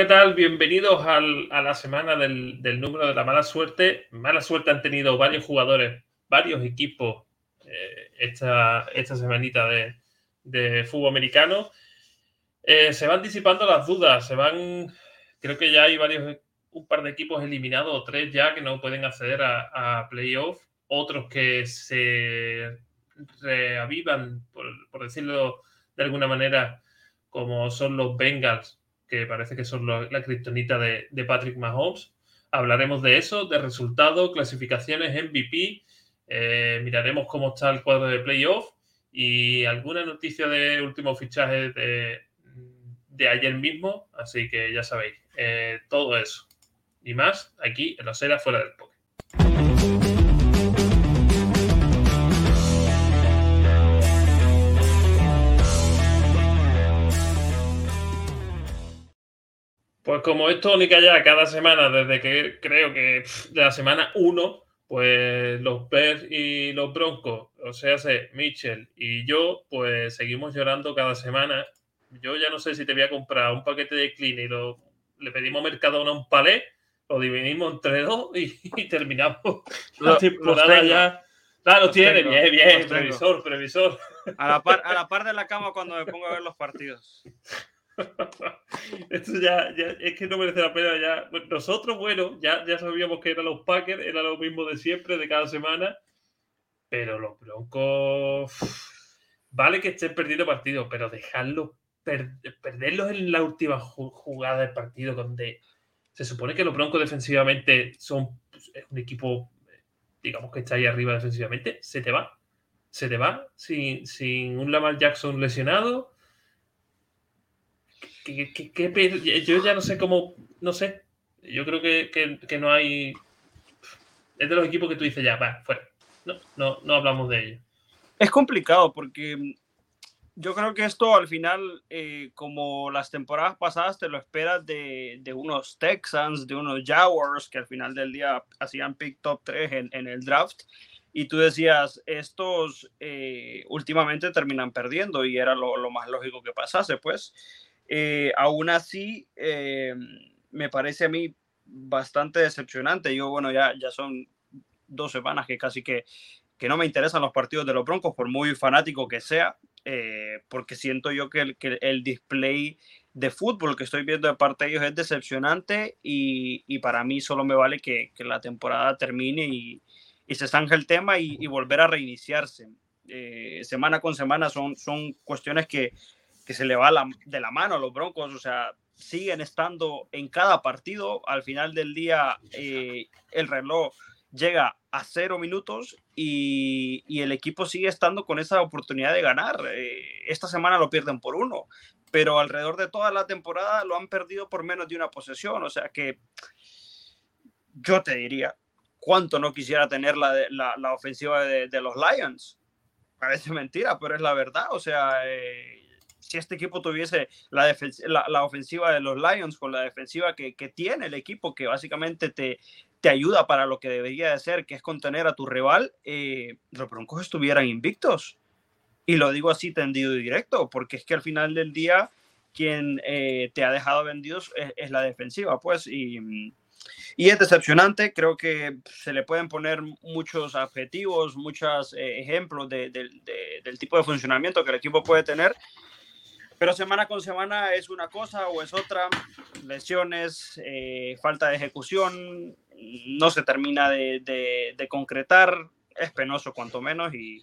¿qué tal? Bienvenidos a la semana del, número de la mala suerte. Mala suerte han tenido varios jugadores, varios equipos eh, esta, esta semanita de, fútbol americano. Eh, se van disipando las dudas, se van, creo que ya hay varios, un par de equipos eliminados, o tres ya que no pueden acceder a, playoff, otros que se reavivan, por decirlo de alguna manera, como son los Bengals que parece que son la criptonita de, Patrick Mahomes. Hablaremos de eso, de resultados, clasificaciones, MVP. Eh, miraremos cómo está el cuadro de playoff y alguna noticia de último fichaje de, ayer mismo. Así que ya sabéis, eh, todo eso y más aquí en los era fuera del poker. Pues como es tónica ya cada semana, desde que creo que de la semana 1, pues los Bears y los Broncos, o sea, Mitchell y yo, pues seguimos llorando cada semana. Yo ya no sé si te voy a comprar un paquete de clean y lo, le pedimos Mercadona un palé, lo dividimos entre dos y, terminamos la temporada ya. Claro, los tiene, bien, bien, previsor, previsor. A la, par, a la par de la cama cuando me pongo a ver los partidos. Esto ya, es que no merece la pena ya. nosotros, bueno, ya, ya sabíamos que eran los Packers, era lo mismo de siempre, de cada semana. Pero los Broncos. Vale que estén perdiendo partidos, pero dejarlos, perderlos en la última jugada del partido, donde se supone que los Broncos defensivamente son pues, un equipo, digamos que está ahí arriba defensivamente, se te va. Se te va sin, sin un Lamar Jackson lesionado yo ya no sé cómo, no sé. Yo creo que, no hay. Es de los equipos que tú dices ya, va, fuera. No, no, no hablamos de ello. Es complicado porque mm, yo creo que esto al final, eh, como las temporadas pasadas, te lo esperas de, unos Texans, de unos Jaguars, que al final del día hacían pick top 3 en, el draft. Y tú decías, estos eh, últimamente terminan perdiendo y era lo, lo, más lógico que pasase, pues. Eh, aún así, eh, me parece a mí bastante decepcionante. Yo, bueno, ya, ya son dos semanas que casi que, que no me interesan los partidos de los Broncos, por muy fanático que sea, eh, porque siento yo que el, que el, display de fútbol que estoy viendo de parte de ellos es decepcionante y, y para mí solo me vale que, que la temporada termine y, y, se zanje el tema y, volver a reiniciarse. semana con semana son, son cuestiones que, que se le va de la mano a los Broncos, o sea, siguen estando en cada partido. Al final del día, eh, el reloj llega a cero minutos y, el equipo sigue estando con esa oportunidad de ganar. Eh, esta semana lo pierden por uno, pero alrededor de toda la temporada lo han perdido por menos de una posesión. O sea que yo te diría, ¿cuánto no quisiera tener la, la, ofensiva de, los Lions? Parece mentira, pero es la verdad. O sea, eh, si este equipo tuviese la, la, ofensiva de los Lions con la defensiva que, tiene el equipo, que básicamente te, te ayuda para lo que debería de ser, que es contener a tu rival, eh, los Broncos estuvieran invictos. Y lo digo así tendido y directo, porque es que al final del día quien eh, te ha dejado vendidos es, la defensiva, pues, y, y, es decepcionante. Creo que se le pueden poner muchos adjetivos, muchos eh, ejemplos de, del tipo de funcionamiento que el equipo puede tener, pero semana con semana es una cosa o es otra. Lesiones, eh, falta de ejecución, no se termina de, concretar. Es penoso cuanto menos y,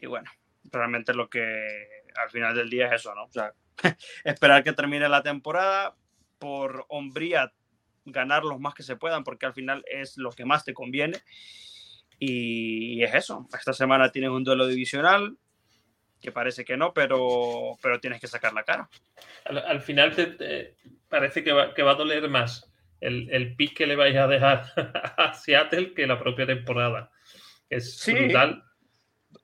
y, bueno, realmente lo que al final del día es eso, ¿no? O sea, esperar que termine la temporada por hombría ganar los más que se puedan porque al final es lo que más te conviene. Y es eso. Esta semana tienes un duelo divisional que parece que no, pero, pero tienes que sacar la cara. Al, final te, parece que va, que va, a doler más el, el pick que le vais a dejar a Seattle que la propia temporada. Es sí. brutal.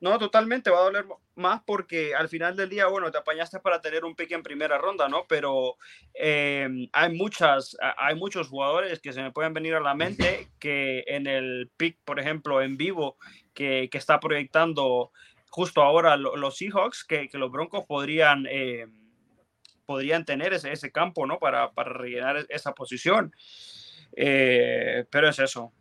No, totalmente, va a doler más porque al final del día, bueno, te apañaste para tener un pick en primera ronda, ¿no? Pero em, hay, muchas, hay muchos jugadores que se me pueden venir a la mente que en el pick, por ejemplo, en vivo, que, que está proyectando justo ahora los Seahawks, que, los Broncos podrían, eh, podrían tener ese, campo, ¿no? Para, para rellenar esa posición. Eh, pero es eso.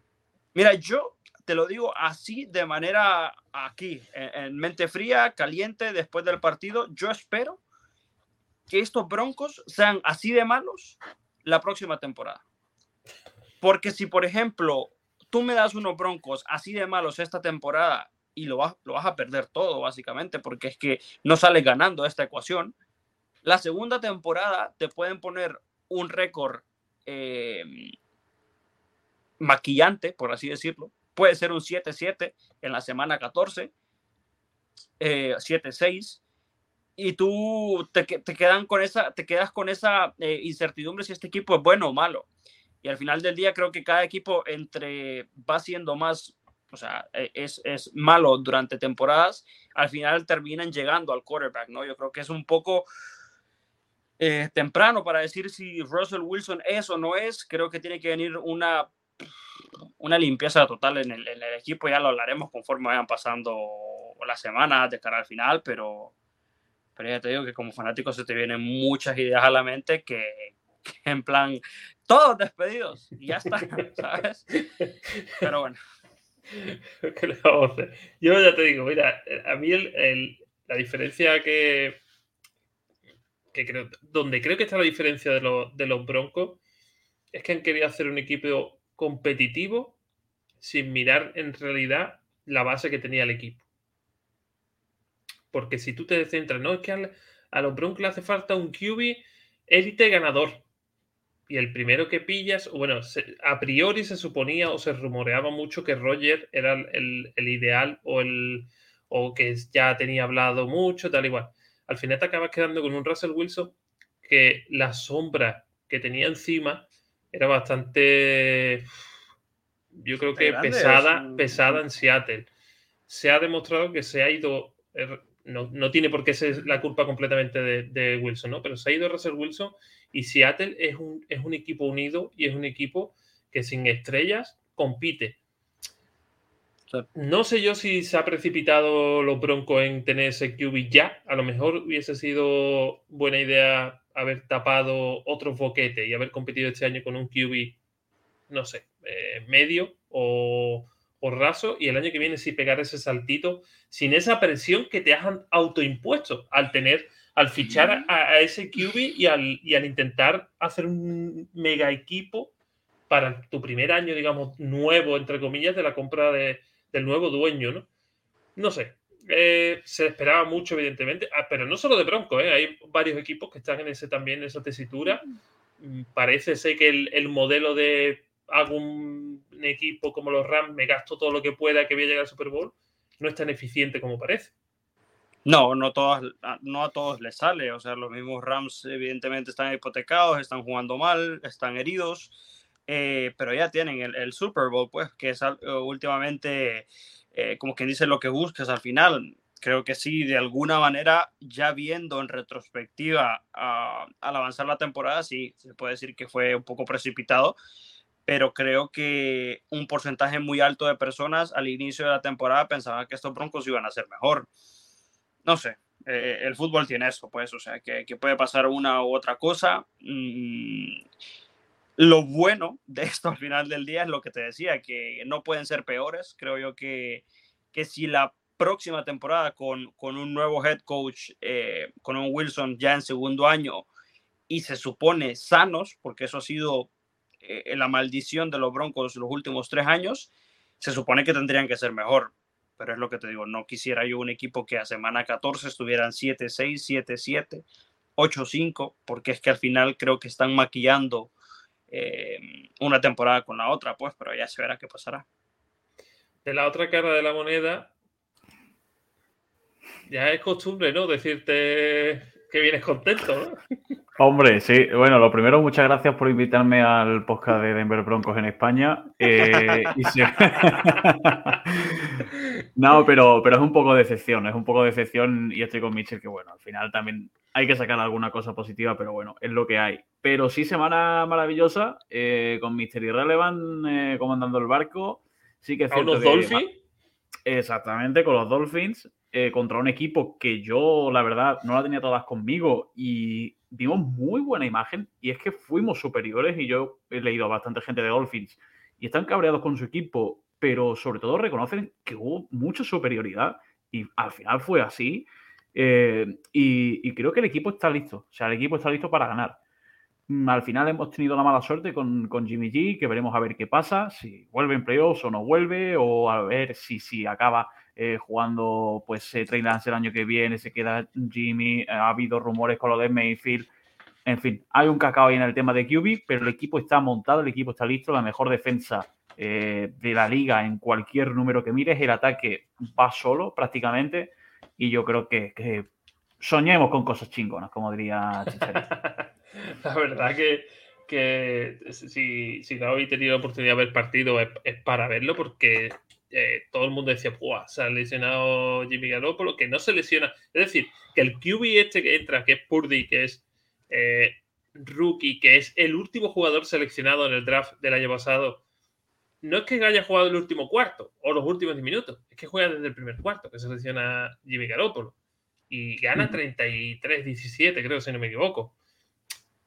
Mira, yo te lo digo así de manera aquí, en, mente fría, caliente, después del partido. Yo espero que estos Broncos sean así de malos la próxima temporada. Porque si, por ejemplo, tú me das unos Broncos así de malos esta temporada y lo vas, lo vas a perder todo, básicamente, porque es que no sales ganando esta ecuación. La segunda temporada te pueden poner un récord eh, maquillante, por así decirlo. Puede ser un 7-7 en la semana 14, 7-6, eh, y tú te, te, quedan con esa, te quedas con esa eh, incertidumbre si este equipo es bueno o malo. Y al final del día creo que cada equipo entre va siendo más, o sea, e, es, es malo durante temporadas, al final terminan llegando al quarterback, ¿no? Yo creo que es un poco eh, temprano para decir si Russell Wilson es o no es. Creo que tiene que venir una una limpieza total en el, equipo, ya lo hablaremos conforme vayan pasando las semanas de cara al final, pero, pero ya te digo que como fanático se te vienen muchas ideas a la mente que, en plan, todos despedidos, y ya está, ¿sabes? Pero bueno. Yo ya te digo, mira, a mí la diferencia que, creo, donde creo que está la diferencia de los Broncos es que han querido hacer un equipo competitivo sin mirar en realidad la base que tenía el equipo. Porque si tú te centras, no es que a, los Broncos le hace falta un QB élite ganador. Y el primero que pillas, bueno, a priori se suponía o se rumoreaba mucho que Roger era el, ideal o el o que ya tenía hablado mucho, tal igual. Al final te acabas quedando con un Russell Wilson que la sombra que tenía encima era bastante, yo creo que pesada, pesada en Seattle. Se ha demostrado que se ha ido, er, no, tiene por qué ser la culpa completamente de, Wilson, ¿no? Pero se ha ido Russell Wilson y Seattle es un, es un equipo unido y es un equipo que sin estrellas compite. No sé yo si se ha precipitado los Broncos en tener ese QB ya. A lo mejor hubiese sido buena idea haber tapado otro boquete y haber competido este año con un QB, no sé, eh, medio o, raso, y el año que viene sí pegar ese saltito sin esa presión que te has autoimpuesto al tener, al fichar a, ese QB y al, y al intentar hacer un mega equipo para tu primer año, digamos, nuevo, entre comillas, de la compra de, del nuevo dueño, ¿no? No sé, eh, se esperaba mucho, evidentemente, ah, pero no solo de Bronco, eh, hay varios equipos que están en ese también, en esa tesitura. Mm, parece ser que el, modelo de hago un equipo como los Rams, me gasto todo lo que pueda que voy a llegar al Super Bowl, no es tan eficiente como parece. No, no, todas, no a todos les sale. O sea, los mismos Rams evidentemente están hipotecados, están jugando mal, están heridos, eh, pero ya tienen el, Super Bowl, pues, que es últimamente eh, como quien dice, lo que buscas al final. Creo que sí, de alguna manera, ya viendo en retrospectiva al avanzar la temporada, sí, se puede decir que fue un poco precipitado, pero creo que un porcentaje muy alto de personas al inicio de la temporada pensaban que estos Broncos iban a ser mejor. No sé, eh, el fútbol tiene eso, pues, o sea, que, puede pasar una u otra cosa. Mm, lo bueno de esto al final del día es lo que te decía, que no pueden ser peores. Creo yo que, que si la próxima temporada con, con un nuevo head coach, eh, con un Wilson ya en segundo año y se supone sanos, porque eso ha sido eh, la maldición de los Broncos los últimos tres años, se supone que tendrían que ser mejor. Pero es lo que te digo, no quisiera yo un equipo que a semana 14 estuvieran 7-6, 7-7, 8-5, porque es que al final creo que están maquillando eh, una temporada con la otra, pues, pero ya se verá qué pasará. De la otra cara de la moneda, ya es costumbre, ¿no? Decirte que vienes contento, ¿no? Hombre, sí. Bueno, lo primero, muchas gracias por invitarme al podcast de Denver Broncos en España. Eh, no, pero, pero es un poco de decepción, es un poco de decepción y estoy con Mitchell que, bueno, al final también hay que sacar alguna cosa positiva, pero bueno, es lo que hay. Pero sí, semana maravillosa, eh, con Mister Irrelevant eh, comandando el barco. Sí que es cierto los Dolphins? Exactamente, con los Dolphins. Contra un equipo que yo, la verdad, no la tenía todas conmigo y vimos muy buena imagen y es que fuimos superiores y yo he leído a bastante gente de Dolphins y están cabreados con su equipo, pero sobre todo reconocen que hubo mucha superioridad y al final fue así. Eh, y, creo que el equipo está listo, o sea, el equipo está listo para ganar. Mm, al final hemos tenido la mala suerte con, Jimmy G, que veremos a ver qué pasa, si vuelve en playoffs o no vuelve, o a ver si, si acaba eh, jugando pues eh, Trey Lance el año que viene, se queda Jimmy, ha habido rumores con lo de Mayfield. En fin, hay un cacao ahí en el tema de QB, pero el equipo está montado, el equipo está listo, la mejor defensa eh, de la liga en cualquier número que mires, el ataque va solo prácticamente. Y yo creo que, soñemos con cosas chingonas, como diría la verdad que, que si, si, no habéis tenido oportunidad de ver partido es, para verlo porque eh, todo el mundo decía, se ha lesionado Jimmy Garoppolo, que no se lesiona. Es decir, que el QB este que entra, que es Purdy, que es eh, rookie, que es el último jugador seleccionado en el draft del año pasado, no es que haya jugado el último cuarto o los últimos 10 minutos, es que juega desde el primer cuarto, que selecciona Jimmy Garoppolo. Y gana 33-17, creo, si no me equivoco.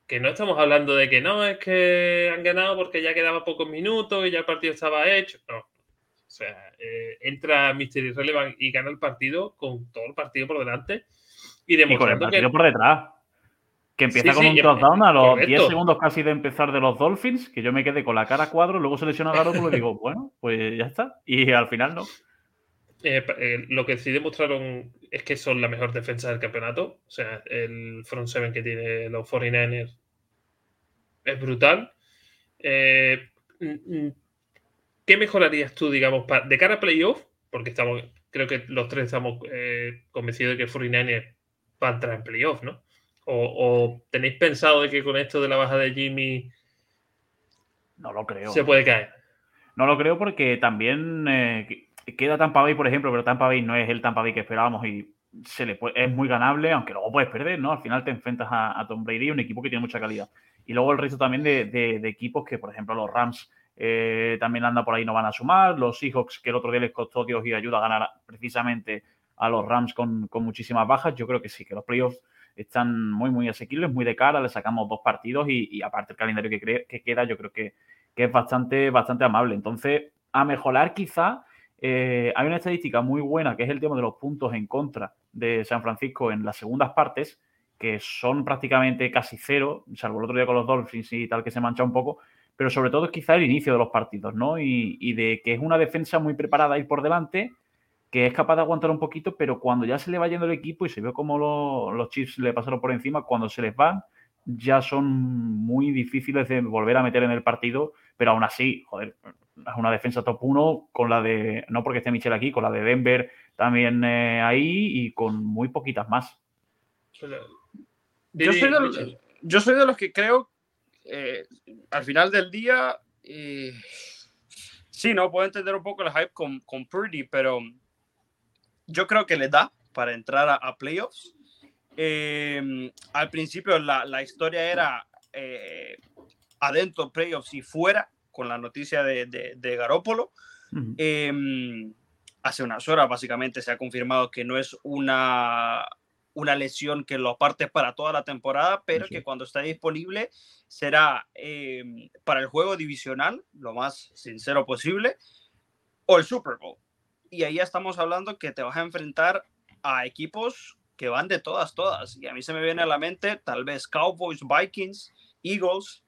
Que no estamos hablando de que no, es que han ganado porque ya quedaba pocos minutos y ya el partido estaba hecho. No. O sea, eh, entra Mystery Relevant y gana el partido con todo el partido por delante y demostrando y por detrás. Que empieza con un touchdown a los 10 segundos casi de empezar de los Dolphins, que yo me quedé con la cara a cuadro, luego se lesiona Garoppolo y digo, bueno, pues ya está. Y al final no. Eh, eh, lo que sí demostraron es que son la mejor defensa del campeonato. O sea, el front seven que tiene los 49ers es brutal. Eh, ¿Qué mejorarías tú, digamos, de cara a playoff? Porque estamos, creo que los tres estamos convencidos de que 49ers va a entrar en playoff, ¿no? O, tenéis pensado de que con esto de la baja de Jimmy no lo creo. Se puede caer. No lo creo porque también eh, queda Tampa Bay, por ejemplo, pero Tampa Bay no es el Tampa Bay que esperábamos y se le es muy ganable, aunque luego puedes perder, ¿no? Al final te enfrentas a, Tom Brady, un equipo que tiene mucha calidad. Y luego el resto también de, equipos que, por ejemplo, los Rams eh, también anda por ahí, no van a sumar. Los Seahawks, que el otro día les costó Dios y ayuda a ganar precisamente a los Rams con, con muchísimas bajas. Yo creo que sí, que los playoffs están muy, muy asequibles, muy de cara, le sacamos dos partidos y, aparte el calendario que, que queda yo creo que, es bastante, bastante amable. Entonces, a mejorar quizá, eh, hay una estadística muy buena que es el tema de los puntos en contra de San Francisco en las segundas partes, que son prácticamente casi cero, salvo el otro día con los Dolphins y tal que se mancha un poco, pero sobre todo es quizá el inicio de los partidos, ¿no? Y, y de que es una defensa muy preparada ir por delante que es capaz de aguantar un poquito, pero cuando ya se le va yendo el equipo y se ve como los Chiefs le pasaron por encima, cuando se les van, ya son muy difíciles de volver a meter en el partido, pero aún así, joder, es una defensa top 1 con la de, no porque esté Michel aquí, con la de Denver también eh, ahí y con muy poquitas más. Yo soy, de los, yo soy de los que creo, eh, al final del día, eh, sí, no puedo entender un poco el hype con, con Purdy, pero yo creo que le da para entrar a, playoffs. Eh, al principio la, la historia era adentro playoffs y fuera con la noticia de, de, Garópolo. Hace unas horas básicamente se ha confirmado que no es una, una lesión que lo aparte para toda la temporada, pero que cuando esté disponible será em, para el juego divisional, lo más sincero posible, o el Super Bowl y ahí estamos hablando que te vas a enfrentar a equipos que van de todas, todas. Y a mí se me viene a la mente tal vez Cowboys, Vikings, Eagles.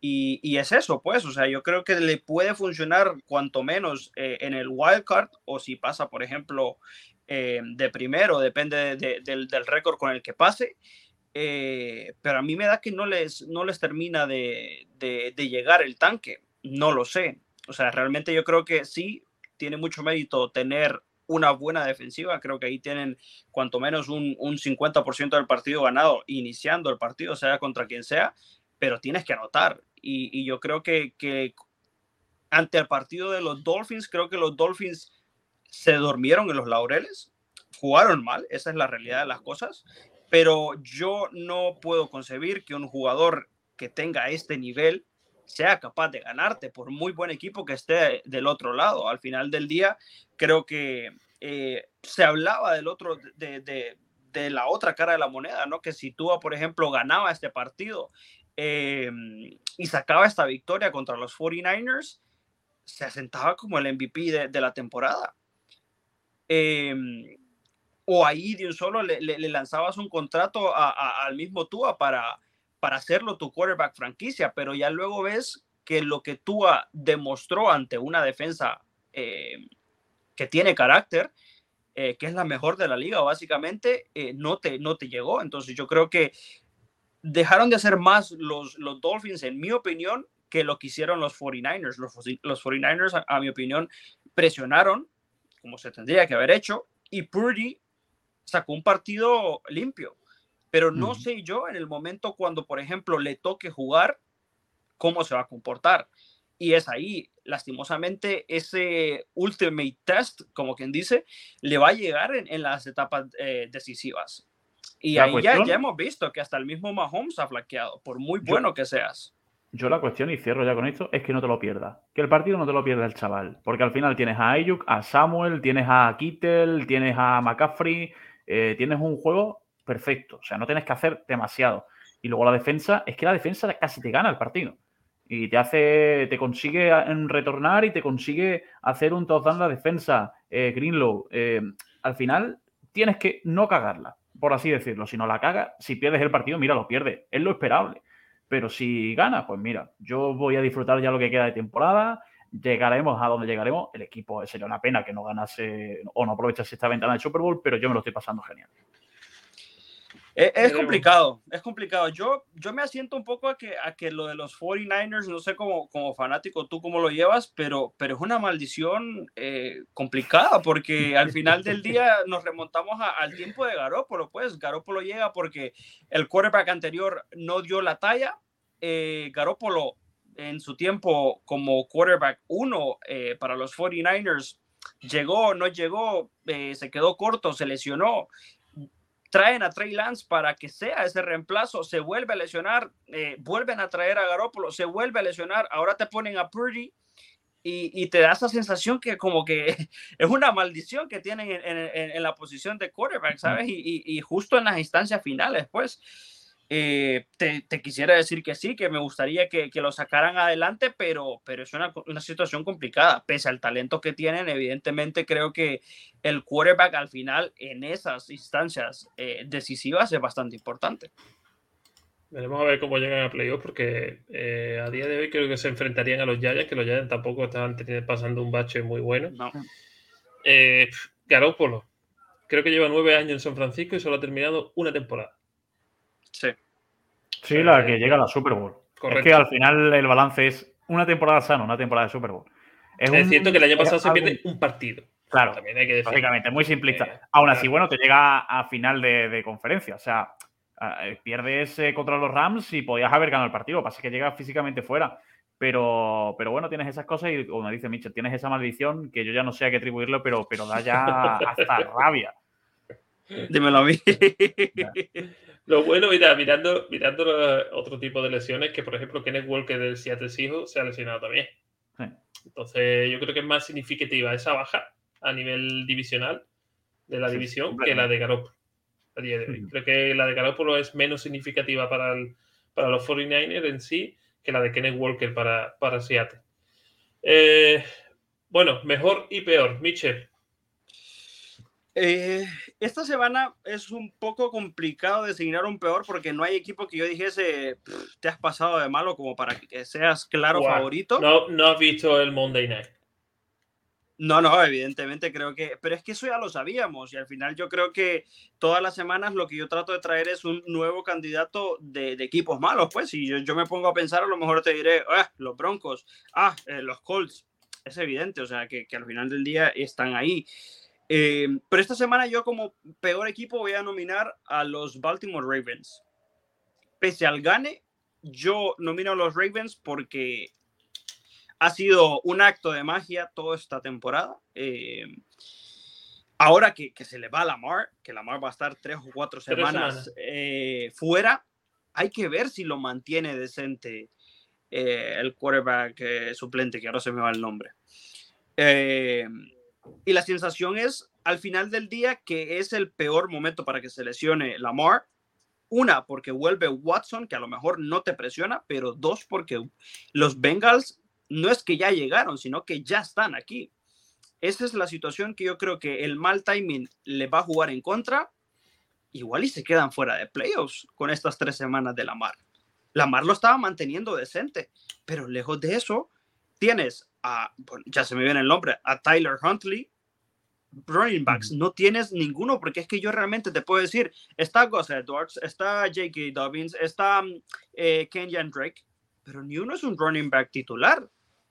Y, es eso, pues, o sea, yo creo que le puede funcionar cuanto menos eh, en el wild card o si pasa, por ejemplo, eh, de primero, depende del, récord con el que pase. Eh, pero a mí me da que no les, no les termina de, de llegar el tanque. No lo sé. O sea, realmente yo creo que sí, tiene mucho mérito tener una buena defensiva. Creo que ahí tienen cuanto menos un, un 50% del partido ganado iniciando el partido, sea contra quien sea, pero tienes que anotar. Y, yo creo que, ante el partido de los Dolphins, creo que los Dolphins se durmieron en los laureles, jugaron mal, esa es la realidad de las cosas, pero yo no puedo concebir que un jugador que tenga este nivel sea capaz de ganarte, por muy buen equipo que esté del otro lado. Al final del día, creo que eh, se hablaba del otro, de, de la otra cara de la moneda, ¿no? Que si Tua, por ejemplo, ganaba este partido eh, y sacaba esta victoria contra los 49ers, se asentaba como el MVP de, la temporada. Em, o ahí de un solo le, lanzabas un contrato al mismo Tua para, para hacerlo tu quarterback franquicia, pero ya luego ves que lo que Tua demostró ante una defensa eh, que tiene carácter, eh, que es la mejor de la liga, básicamente, eh, no, te, no te llegó. Entonces yo creo que dejaron de hacer más los, los Dolphins, en mi opinión, que lo que hicieron los 49ers. Los, los 49ers, a, mi opinión, presionaron como se tendría que haber hecho y Purdy sacó un partido limpio. Pero no sé yo en el momento cuando, por ejemplo, le toque jugar, cómo se va a comportar. Y es ahí, lastimosamente, ese ultimate test, como quien dice, le va a llegar en, las etapas eh, decisivas. Y ahí ya, ya, hemos visto que hasta el mismo Mahomes ha flaqueado, por muy bueno que seas. Yo la cuestión, y cierro ya con esto, es que no te lo pierdas. Que el partido no te lo pierda el chaval. Porque al final tienes a Ayuk, a Samuel, tienes a Kittel, tienes a McCaffrey, eh, tienes un juego perfecto. O sea, no tienes que hacer demasiado. Y luego la defensa, es que la defensa casi te gana el partido y te hace, te consigue retornar y te consigue hacer un touchdown la defensa, eh, Greenlow. Eh, al final tienes que no cagarla, por así decirlo. Si no la cagas, si pierdes el partido, mira, lo pierdes. Es lo esperable. Pero si ganas, pues mira, yo voy a disfrutar ya lo que queda de temporada. Llegaremos a donde llegaremos. El equipo sería una pena que no ganase o no aprovechase esta ventana de Super Bowl, pero yo me lo estoy pasando genial. Es, complicado, es complicado. Yo, yo me asiento un poco a que, a que lo de los 49ers, no sé cómo, como fanático tú cómo lo llevas, pero, pero es una maldición eh, complicada porque al final del día nos remontamos al tiempo de Garópolo. Pues Garópolo llega porque el quarterback anterior no dio la talla. Eh, Garópolo en su tiempo como quarterback uno eh, para los 49ers llegó, no llegó, eh, se quedó corto, se lesionó traen a Trey Lance para que sea ese reemplazo, se vuelve a lesionar, eh, vuelven a traer a Garoppolo, se vuelve a lesionar, ahora te ponen a Purdy y, te da esa sensación que como que es una maldición que tienen en, la posición de quarterback, ¿sabes? Y, y, justo en las instancias finales, pues. Eh, te, quisiera decir que sí, que me gustaría que, lo sacaran adelante, pero, pero es una, situación complicada. Pese al talento que tienen, evidentemente creo que el quarterback al final en esas instancias eh, decisivas es bastante importante. Veremos a ver cómo llegan a playoffs, porque eh, a día de hoy creo que se enfrentarían a los Giants, que los Giants tampoco estaban pasando un bache muy bueno. No. Garópolo, creo que lleva nueve años en San Francisco y solo ha terminado una temporada. Sí. Sí, la que llega a la Super Bowl. Es que al final el balance es una temporada sana, una temporada de Super Bowl. Es, cierto que el año pasado se pierde un partido. Claro, También hay que básicamente, muy simplista. Eh, Aún así, bueno, te llega a final de, conferencia. O sea, eh, pierdes eh, contra los Rams y podías haber ganado el partido. Lo que pasa es que llegas físicamente fuera. Pero, pero bueno, tienes esas cosas y, como dice Mitchell, tienes esa maldición que yo ya no sé a qué atribuirlo, pero, pero da ya hasta rabia. Dímelo a mí. Lo bueno, mira, mirando, mirando otro tipo de lesiones, que por ejemplo Kenneth Walker del Seattle Seahawks se ha lesionado también. Entonces, yo creo que es más significativa esa baja a nivel divisional de la división que la de Garoppolo a día de hoy. Creo que la de Garoppolo es menos significativa para, para los 49ers en sí que la de Kenneth Walker para, para Seattle. Eh, bueno, mejor y peor. Mitchell, eh, esta semana es un poco complicado designar un peor porque no hay equipo que yo dijese te has pasado de malo como para que seas claro favorito. No, no has visto el Monday Night. No, no, evidentemente creo que, pero es que eso ya lo sabíamos y al final yo creo que todas las semanas lo que yo trato de traer es un nuevo candidato de, equipos malos, pues, y yo, yo, me pongo a pensar, a lo mejor te diré, ah, los Broncos, ah, eh, los Colts, es evidente, o sea, que, que al final del día están ahí. Eh, pero esta semana yo como peor equipo voy a nominar a los Baltimore Ravens. Pese al gane, yo nomino a los Ravens porque ha sido un acto de magia toda esta temporada. Eh, ahora que, se le va a Lamar, que Lamar va a estar tres o cuatro semanas, eh, fuera, hay que ver si lo mantiene decente el quarterback suplente, que ahora se me va el nombre. Y la sensación es, al final del día, que es el peor momento para que se lesione Lamar. Una, porque vuelve Watson, que a lo mejor no te presiona, pero dos, porque los Bengals no es que ya llegaron, sino que ya están aquí. Esa es la situación que yo creo que el mal timing le va a jugar en contra. Igual y se quedan fuera de playoffs con estas tres semanas de Lamar. Lamar lo estaba manteniendo decente, pero lejos de eso, tienes a, ya se me viene el nombre, a Tyler Huntley, running backs, no tienes ninguno, porque es que yo realmente te puedo decir, está Gus Edwards, está J.K. Dobbins, está eh, Kenyan Drake, pero ni uno es un running back titular.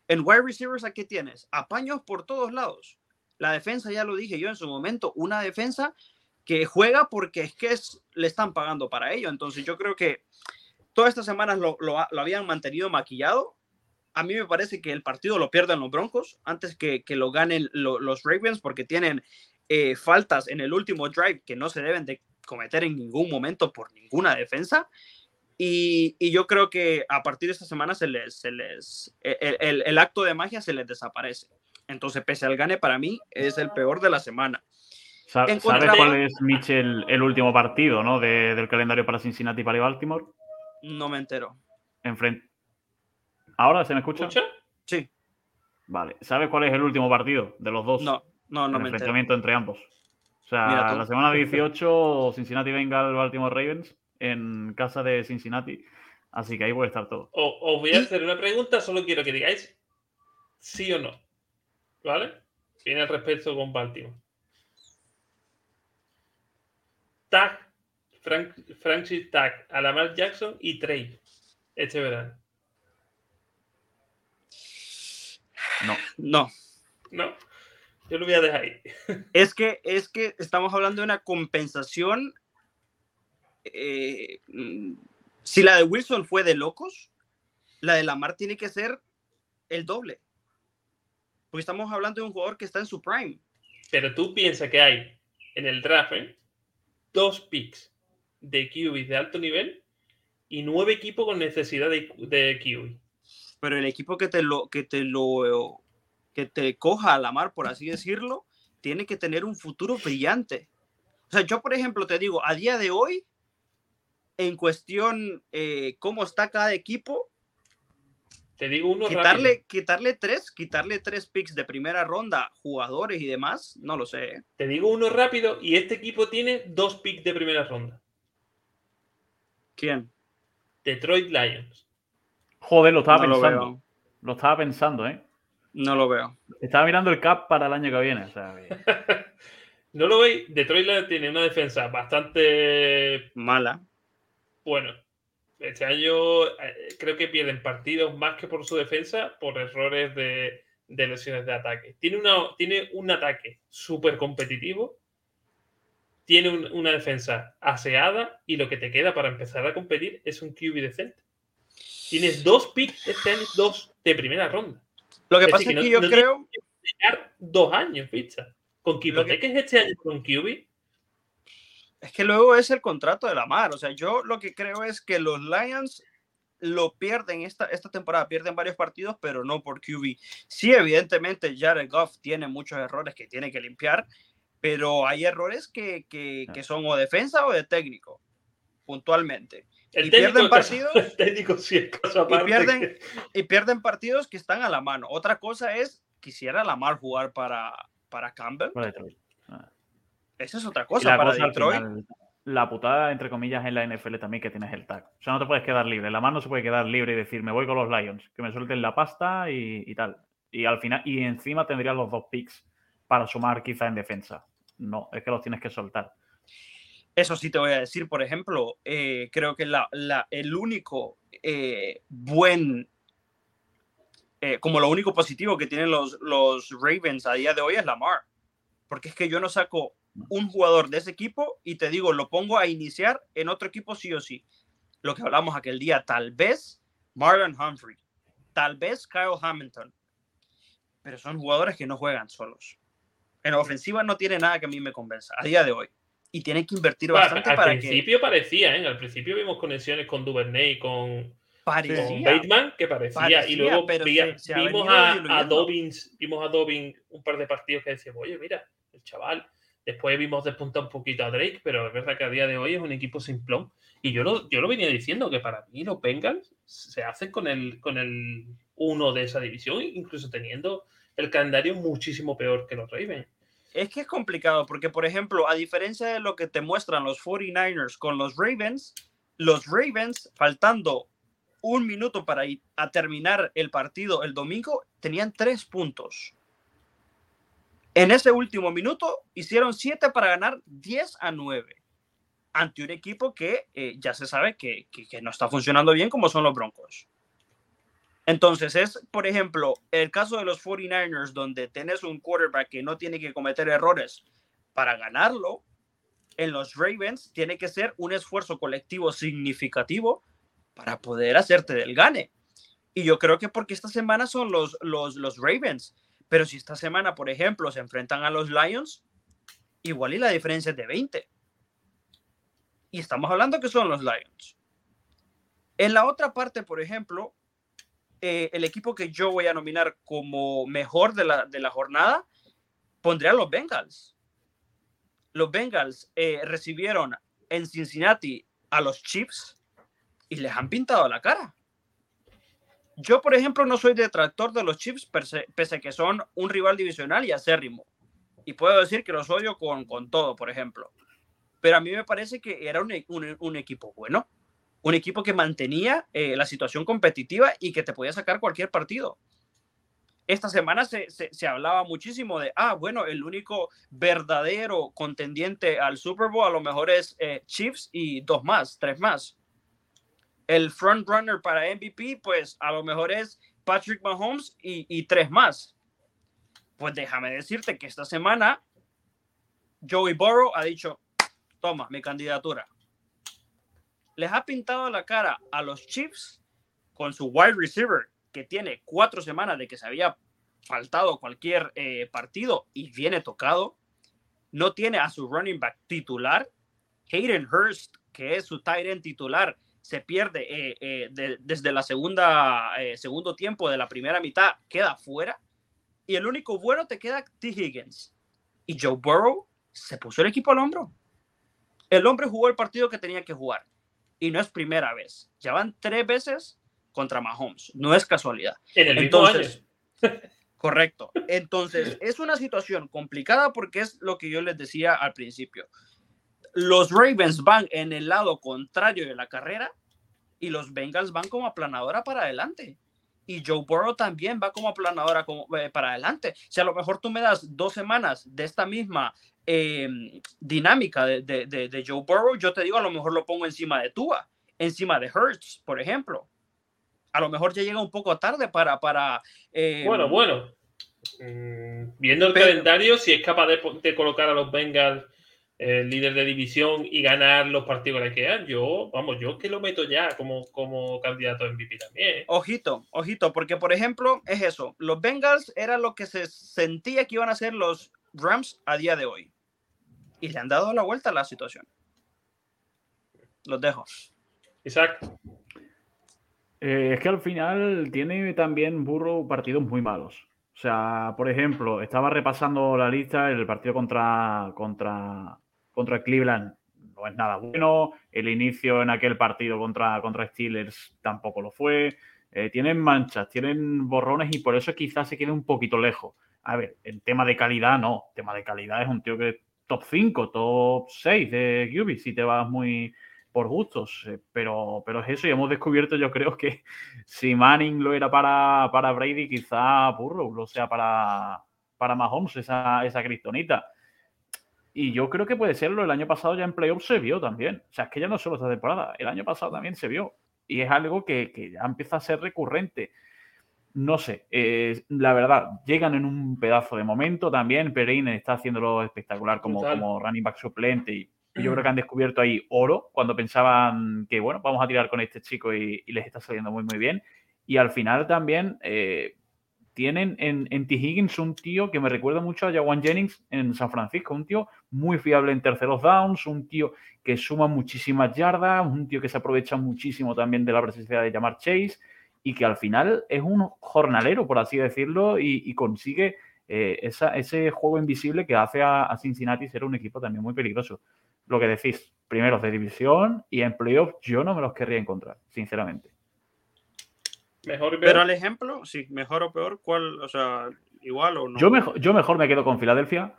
En wide receivers, ¿a qué tienes? Apaños por todos lados. La defensa, ya lo dije yo en su momento, una defensa que juega porque es que es, le están pagando para ello. Entonces yo creo que todas estas semanas lo, lo, habían mantenido maquillado. A mí me parece que el partido lo pierden los Broncos antes que, que lo ganen los Ravens porque tienen eh, faltas en el último drive que no se deben de cometer en ningún momento por ninguna defensa. Y, y, yo creo que a partir de esta semana se les, se les el, el, el, acto de magia se les desaparece. Entonces, pese al gane, para mí es el peor de la semana. ¿Sabes cuál es, Mitchell, el último partido ¿no? De, del calendario para Cincinnati y para Baltimore? No me entero. Enfrente. ¿Ahora se me escucha? ¿Escucha? Sí. Vale. ¿Sabes cuál es el último partido de los dos? No, no, no el me enfrentamiento entre ambos. O sea, la semana 18, Cincinnati venga al Baltimore Ravens en casa de Cincinnati. Así que ahí puede estar todo. Os, os voy a hacer una pregunta, solo quiero que digáis sí o no. ¿Vale? Tiene el respeto con Baltimore. Tag, Frank, Francis Tag, a Lamar Jackson y trade este verano. No. No. No. Yo lo voy a dejar ahí. Es que, es que estamos hablando de una compensación eh, si la de Wilson fue de locos, la de Lamar tiene que ser el doble. Porque estamos hablando de un jugador que está en su prime. Pero tú piensas que hay en el draft ¿eh? dos picks de QB de alto nivel y nueve equipos con necesidad de, de QB. Pero el equipo que te lo que te lo que te coja a Lamar, por así decirlo, tiene que tener un futuro brillante. O sea, yo, por ejemplo, te digo, a día de hoy, en cuestión eh, cómo está cada equipo. Te digo uno quitarle, rápido. quitarle tres, quitarle tres picks de primera ronda, jugadores y demás, no lo sé. ¿eh? Te digo uno rápido y este equipo tiene dos picks de primera ronda. ¿Quién? Detroit Lions. Joder, lo estaba No lo pensando. veo. Lo, estaba pensando, ¿eh? No lo veo. Estaba mirando el cap para el año que viene. O sea, que- ¿No lo veis? Detroit tiene una defensa bastante Mala. bueno. Este año eh, creo que pierden partidos más que por su defensa, por errores de, de lesiones de ataque. Tiene, una, tiene un ataque súper competitivo, tiene un- una defensa aseada y lo que te queda para empezar a competir es un QB decente. Tienes dos picks este año, dos de primera ronda. Lo que Es pasa decir, es que que no- yo no creo, Llegar dos años, ficha. Con que Lo que- este año con QB, es que luego es el contrato de la mar. O sea, yo lo que creo es que los Lions lo pierden esta, esta temporada, pierden varios partidos, pero no por QB. Sí, evidentemente, Jared Goff tiene muchos errores que tiene que limpiar, pero hay errores que, que, que son o defensa o de técnico, puntualmente. El Y técnico, pierden es caso- partidos. el técnico sí es caso aparte. pierden- que- Y pierden partidos que están a la mano. Otra cosa es, quisiera la mar jugar para, para Campbell. para Detroit. Ah. Esa es otra Y cosa para cosa, Detroit. final, la putada, entre comillas, en la NFL también que tienes el tag. O sea, no te puedes quedar libre. La mano no se puede quedar libre y decir, me voy con los Lions, que me suelten la pasta y, y tal. Y al final, y encima tendrías los dos picks para sumar quizá en defensa. No, es que los tienes que soltar. Eso sí te voy a decir, por ejemplo, eh, creo que el único eh, buen, eh, como lo único positivo que tienen los, los Ravens a día de hoy es Lamar. Porque es que yo no saco un jugador de ese equipo y te digo, lo pongo a iniciar en otro equipo sí o sí. Lo que hablamos aquel día, tal vez Marlon Humphrey, tal vez Kyle Hamilton, pero son jugadores que no juegan solos. En ofensiva no tiene nada que a mí me convenza a día de hoy. Y tienen que invertir Bueno, bastante al para que... principio parecía, ¿eh? Al principio vimos conexiones con Duvernay con, Parecía. Bateman, que parecía. y luego vimos, a, a Dobbins, vimos a Dobbins un par de partidos que decíamos, oye, mira, el chaval. Después vimos despuntar un poquito a Drake, pero es verdad que a día de hoy es un equipo simplón. Y yo lo, yo lo venía diciendo, que para mí los Bengals se hacen con el, con el uno de esa división, incluso teniendo el calendario muchísimo peor que los Ravens. Es que es complicado, porque por ejemplo, a diferencia de lo que te muestran los 49ers con los Ravens, los Ravens, faltando un minuto para ir a terminar el partido el domingo, tenían tres puntos. En ese último minuto hicieron siete para ganar 10 a 9 ante un equipo que eh, ya se sabe que, que, no está funcionando bien como son los Broncos. Entonces es, por ejemplo, el caso de los 49ers donde tienes un quarterback que no tiene que cometer errores para ganarlo. En los Ravens tiene que ser un esfuerzo colectivo significativo para poder hacerte del gane. Y yo creo que porque esta semana son los, los, los Ravens, pero si esta semana, por ejemplo, se enfrentan a los Lions, igual y la diferencia es de 20. Y estamos hablando que son los Lions. En la otra parte, por ejemplo, eh, el equipo que yo voy a nominar como mejor de la, de la jornada, pondría a los Bengals. Los Bengals eh, recibieron en Cincinnati a los Chiefs y les han pintado la cara. Yo, por ejemplo, no soy detractor de los Chiefs, pese a que son un rival divisional y acérrimo. Y puedo decir que los odio con, con todo, por ejemplo. Pero a mí me parece que era un, un, equipo bueno. Un equipo que mantenía eh, la situación competitiva y que te podía sacar cualquier partido. Esta semana se, se, hablaba muchísimo de, ah, bueno, el único verdadero contendiente al Super Bowl a lo mejor es eh, Chiefs y dos más, tres más el front runner para MVP, pues a lo mejor es Patrick Mahomes y, tres más. Pues déjame decirte que esta semana Joey Burrow ha dicho, toma mi candidatura. Les ha pintado la cara a los Chiefs con su wide receiver que tiene cuatro semanas de que se había faltado cualquier eh, partido y viene tocado. No tiene a su running back titular. Hayden Hurst, que es su tight end titular, se pierde eh, eh, desde la segunda, segundo tiempo de la primera mitad, queda fuera. Y el único bueno te queda T. Higgins. Y Joe Burrow se puso el equipo al hombro. El hombre jugó el partido que tenía que jugar. Y no es primera vez. Ya van tres veces contra Mahomes. No es casualidad. En el Entonces, correcto. Entonces, es una situación complicada porque es lo que yo les decía al principio los Ravens van en el lado contrario de la carrera y los Bengals van como aplanadora para adelante. Y Joe Burrow también va como aplanadora como, eh, para adelante. Si a lo mejor tú me das dos semanas de esta misma em, dinámica de, de, Joe Burrow, yo te digo, a lo mejor lo pongo encima de Tua, encima de Hertz, por ejemplo. A lo mejor ya llega un poco tarde para... para em, bueno, bueno. Mm, viendo el calendario, si es capaz de, de colocar a los Bengals el líder de división y ganar los partidos que quedan, yo, vamos, yo que lo meto ya como, como candidato a MVP también. ¿eh? Ojito, ojito, porque por ejemplo, es eso, los Bengals era lo que se sentía que iban a ser los Rams a día de hoy. Y le han dado la vuelta a la situación. Los dejo. Exacto. Eh, es que al final tiene también Burro partidos muy malos. O sea, por ejemplo, estaba repasando la lista, el partido contra, contra contra Cleveland no es nada bueno. El inicio en aquel partido contra, contra Steelers tampoco lo fue. Eh, tienen manchas, tienen borrones y por eso quizás se quede un poquito lejos. A ver, en tema de calidad, no. tema de calidad es un tío que top 5, top 6 de QB, si te vas muy por gustos. Eh, pero, pero es eso, y hemos descubierto, yo creo que si Manning lo era para, para Brady, quizá Burrow lo sea para, para Mahomes, esa, esa cristonita. Y yo creo que puede serlo. El año pasado ya en playoffs se vio también. O sea, es que ya no solo esta temporada. El año pasado también se vio. Y es algo que, ya empieza a ser recurrente. No sé, la verdad, llegan en un pedazo de momento también. Pereine está haciéndolo espectacular como, como running back suplente. Y, yo creo que han descubierto ahí oro cuando pensaban que, bueno, vamos a tirar con este chico y, les está saliendo muy, muy bien. Y al final también, eh, tienen en, en T. Higgins un tío que me recuerda mucho a Jawan Jennings en San Francisco, un tío muy fiable en terceros downs, un tío que suma muchísimas yardas, un tío que se aprovecha muchísimo también de la presencia de llamar Chase y que al final es un jornalero, por así decirlo, y, consigue eh, ese juego invisible que hace a, a, Cincinnati ser un equipo también muy peligroso. Lo que decís, primeros de división y en playoffs yo no me los querría encontrar, sinceramente. Mejor Pero al ejemplo, sí, mejor o peor, ¿cuál? O sea, igual o no. Yo mejor, yo mejor me quedo con Filadelfia.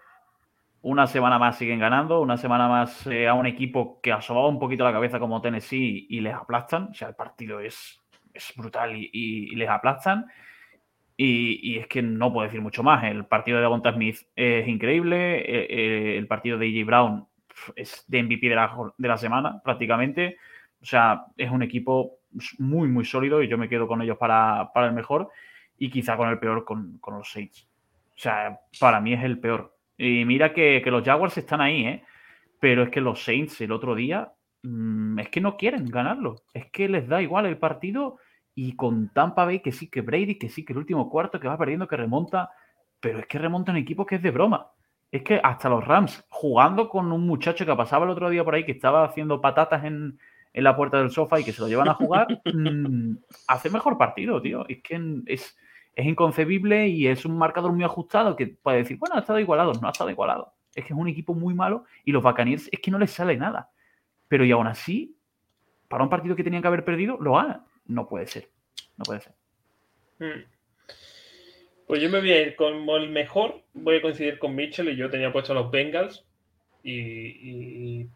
Una semana más siguen ganando, una semana más eh, a un equipo que asomaba un poquito la cabeza como Tennessee y les aplastan. O sea, el partido es, es brutal y, les aplastan. Y, es que no puedo decir mucho más. El partido de Devonta Smith es increíble. Eh, eh, el partido de AJ Brown es de MVP de la, de la semana, prácticamente. O sea, es un equipo muy, muy sólido y yo me quedo con ellos para, el mejor y quizá con el peor con, los Saints. O sea, para mí es el peor. Y mira que, los Jaguars están ahí, ¿eh? Pero es que los Saints el otro día mm, es que no quieren ganarlo. Es que les da igual el partido y con Tampa Bay que sí que Brady, que sí que el último cuarto que va perdiendo, que remonta, pero es que remonta un equipo que es de broma. Es que hasta los Rams, jugando con un muchacho que pasaba el otro día por ahí, que estaba haciendo patatas en, en la puerta del sofá y que se lo llevan a jugar, mm, hace mejor partido, tío. Es que es, es inconcebible y es un marcador muy ajustado que puede decir, bueno, ha estado igualado, no ha estado igualado. Es que es un equipo muy malo y los Buccaneers es que no les sale nada. Pero y aún así, para un partido que tenían que haber perdido, lo ganan. No puede ser. No puede ser. Hmm. Pues yo me voy a ir como el mejor. Voy a coincidir con Mitchell y yo tenía puesto a los Bengals. y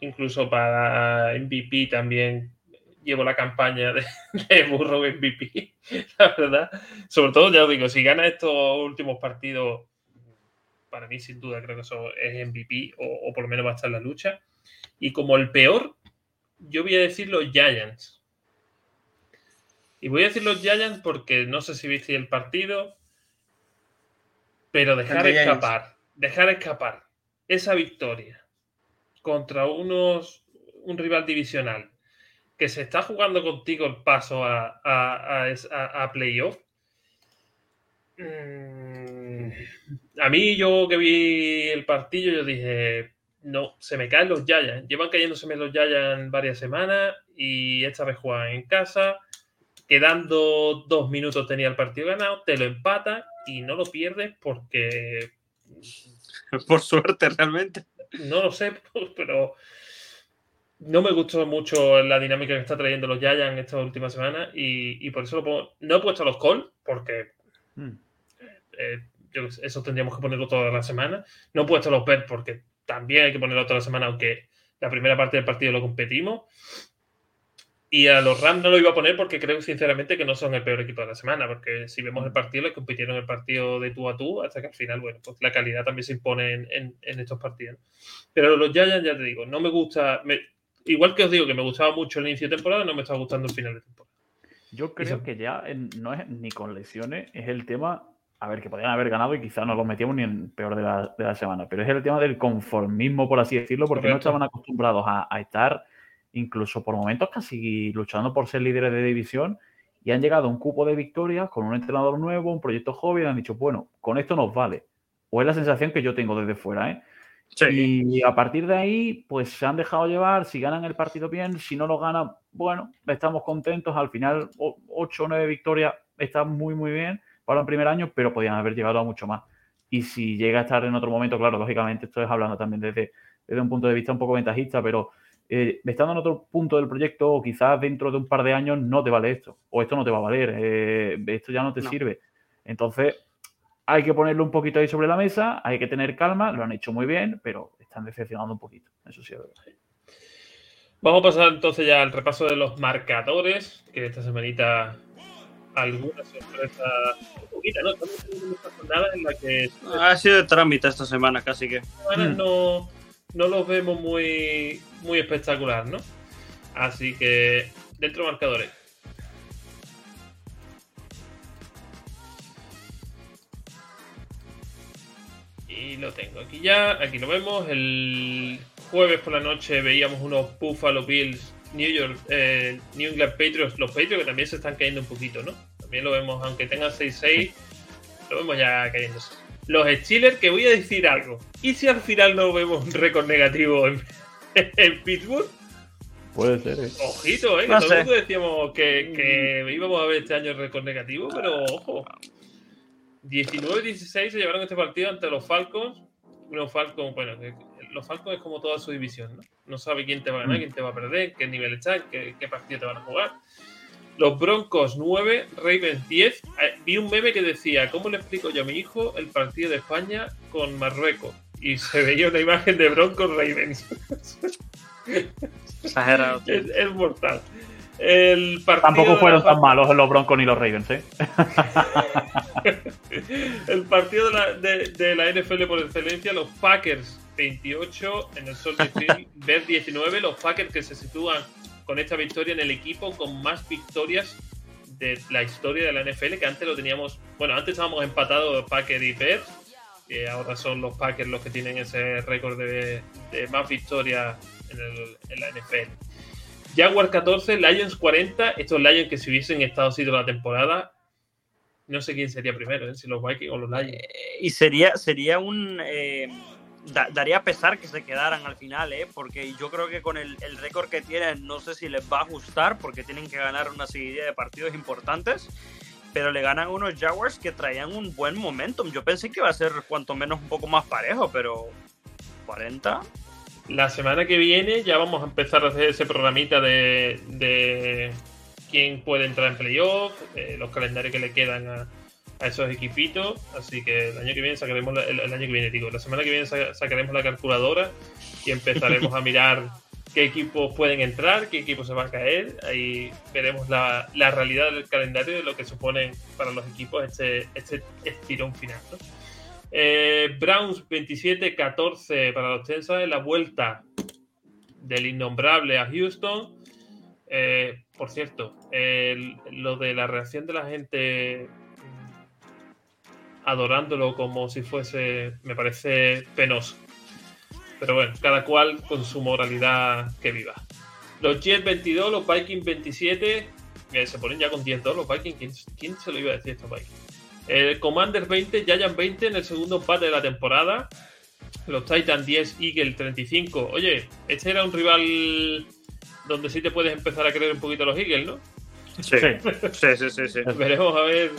incluso para MVP también llevo la campaña de, de Burrow MVP, la verdad. Sobre todo, ya os digo, si gana estos últimos partidos, para mí sin duda creo que eso es MVP o, por lo menos va a estar la lucha. Y como el peor, yo voy a decir los Giants. Y voy a decir los Giants porque no sé si viste el partido, pero dejar escapar, dejar escapar esa victoria contra unos, un rival divisional que se está jugando contigo el paso a, a, playoff. Mm, a mí, yo que vi el partido, yo dije, no, se me caen los Giants. Llevan cayéndose los Giants varias semanas y esta vez juegan en casa. Quedando dos minutos tenía el partido ganado, te lo empata y no lo pierdes porque... Por suerte, realmente. No lo sé, pero no me gustó mucho la dinámica que está trayendo los Giants esta última semana y, por eso lo pongo. No he puesto los call porque hmm. eh, eso tendríamos que ponerlo toda la semana. No he puesto los bet porque también hay que ponerlo toda la semana, aunque la primera parte del partido lo competimos. Y a los Rams no lo iba a poner porque creo sinceramente que no son el peor equipo de la semana, porque si vemos el partido, les compitieron el partido de tú a tú, hasta que al final, bueno, pues la calidad también se impone en, estos partidos. Pero los Giants, ya te digo, no me gusta, igual que os digo que me gustaba mucho el inicio de temporada, no me está gustando el final de temporada. Yo creo que ya no es ni con lesiones, es el tema, a ver, que podrían haber ganado y quizás no los metíamos ni en peor de la, semana, pero es el tema del conformismo, por así decirlo, porque no estaban acostumbrados a estar incluso por momentos casi luchando por ser líderes de división y han llegado a un cupo de victorias con un entrenador nuevo, un proyecto joven, y han dicho, bueno, con esto nos vale. O es la sensación que yo tengo desde fuera, ¿eh? Y a partir de ahí, pues se han dejado llevar, si ganan el partido bien, si no lo ganan, bueno, estamos contentos, al final 8 o 9 victorias está muy, muy bien para el primer año, pero podían haber llegado a mucho más. Y si llega a estar en otro momento, claro, lógicamente estoy hablando también desde, desde un punto de vista un poco ventajista, pero eh, estando en otro punto del proyecto o quizás dentro de un par de años no te vale esto o esto no te va a valer, eh, esto ya no te sirve. Entonces hay que ponerlo un poquito ahí sobre la mesa, hay que tener calma, lo han hecho muy bien, pero están decepcionando un poquito, eso sí es verdad. Vamos a pasar entonces ya al repaso de los marcadores, que esta semanita alguna sorpresa, poquita, ¿no? Estamos teniendo una jornada en la que... Ha sido de trámite esta semana, casi que. Mm. no no los vemos muy, muy espectacular, ¿no? Así que dentro de marcadores. Y lo tengo aquí ya, aquí lo vemos. El jueves por la noche veíamos unos Buffalo Bills, New York, eh, New England Patriots, los Patriots que también se están cayendo un poquito, ¿no? También lo vemos, aunque tengan 6-6, lo vemos ya cayéndose. Los Steelers, que voy a decir algo. ¿Y si al final no vemos un récord negativo en, en Pittsburgh? Puede ser, ¿eh? Ojito, ¿eh? Que No todo sé. el mundo decíamos que, que íbamos a ver este año el récord negativo, pero ojo. 19-16 se llevaron este partido ante los Falcons. Unos Falcons, bueno, que- los Falcons es como toda su división, ¿no? No sabe quién te va a ganar, Mm. quién te va a perder, qué nivel está, qué, qué partido te van a jugar. Los Broncos 9, Ravens 10. Eh, Vi un meme que decía, ¿cómo le explico yo a mi hijo el partido de España con Marruecos? Y se veía una imagen de Broncos Ravens. Exagerado. es, es mortal. El partido Tampoco de fueron tan malos los Broncos ni los Ravens, ¿eh? El partido de la, de, de la NFL por excelencia, los Packers 28 en el Soldier Field, Bears 19, los Packers que se sitúan con esta victoria en el equipo con más victorias de la historia de la NFL, que antes lo teníamos, bueno, antes estábamos empatados Packers y Bears, que ahora son los Packers los que tienen ese récord de, más victorias en, en la NFL. Jaguar 14, Lions 40, estos Lions que si hubiesen estado así toda la temporada, no sé quién sería primero, ¿eh? si los Vikings o los Lions. Eh, y sería, sería un. eh, da- daría pesar que se quedaran al final, ¿eh? Porque yo creo que con el, el récord que tienen, no sé si les va a ajustar, porque tienen que ganar una seguidilla de partidos importantes. Pero le ganan unos Jaguars que traían un buen momentum. Yo pensé que iba a ser cuanto menos un poco más parejo, pero 40. La semana que viene ya vamos a empezar a hacer ese programita de, de quién puede entrar en playoff, eh, los calendarios que le quedan a, a esos equipitos. Así que el año que viene sacaremos, la- el, el año que viene, digo, la semana que viene sa- sacaremos la calculadora y empezaremos a mirar qué equipos pueden entrar, qué equipos se va a caer. Ahí veremos la, la realidad del calendario de lo que suponen para los equipos este, este estirón final. ¿no? Eh, Browns 27-14 para los Texans en la vuelta del innombrable a Houston. Eh, por cierto, lo de la reacción de la gente adorándolo como si fuese, me parece penoso. Pero bueno, cada cual con su moralidad que viva. Los Jets 22, los Vikings 27, eh, se ponen ya con 10-2 los Vikings. ¿Quién, quién se lo iba a decir a estos Vikings? El Commander 20, Giant 20 en el segundo empate de la temporada. Los Titans 10, Eagle 35. Oye, este era un rival donde sí te puedes empezar a creer un poquito a los Eagles, ¿no? Sí, sí, sí, sí. sí. Veremos a ver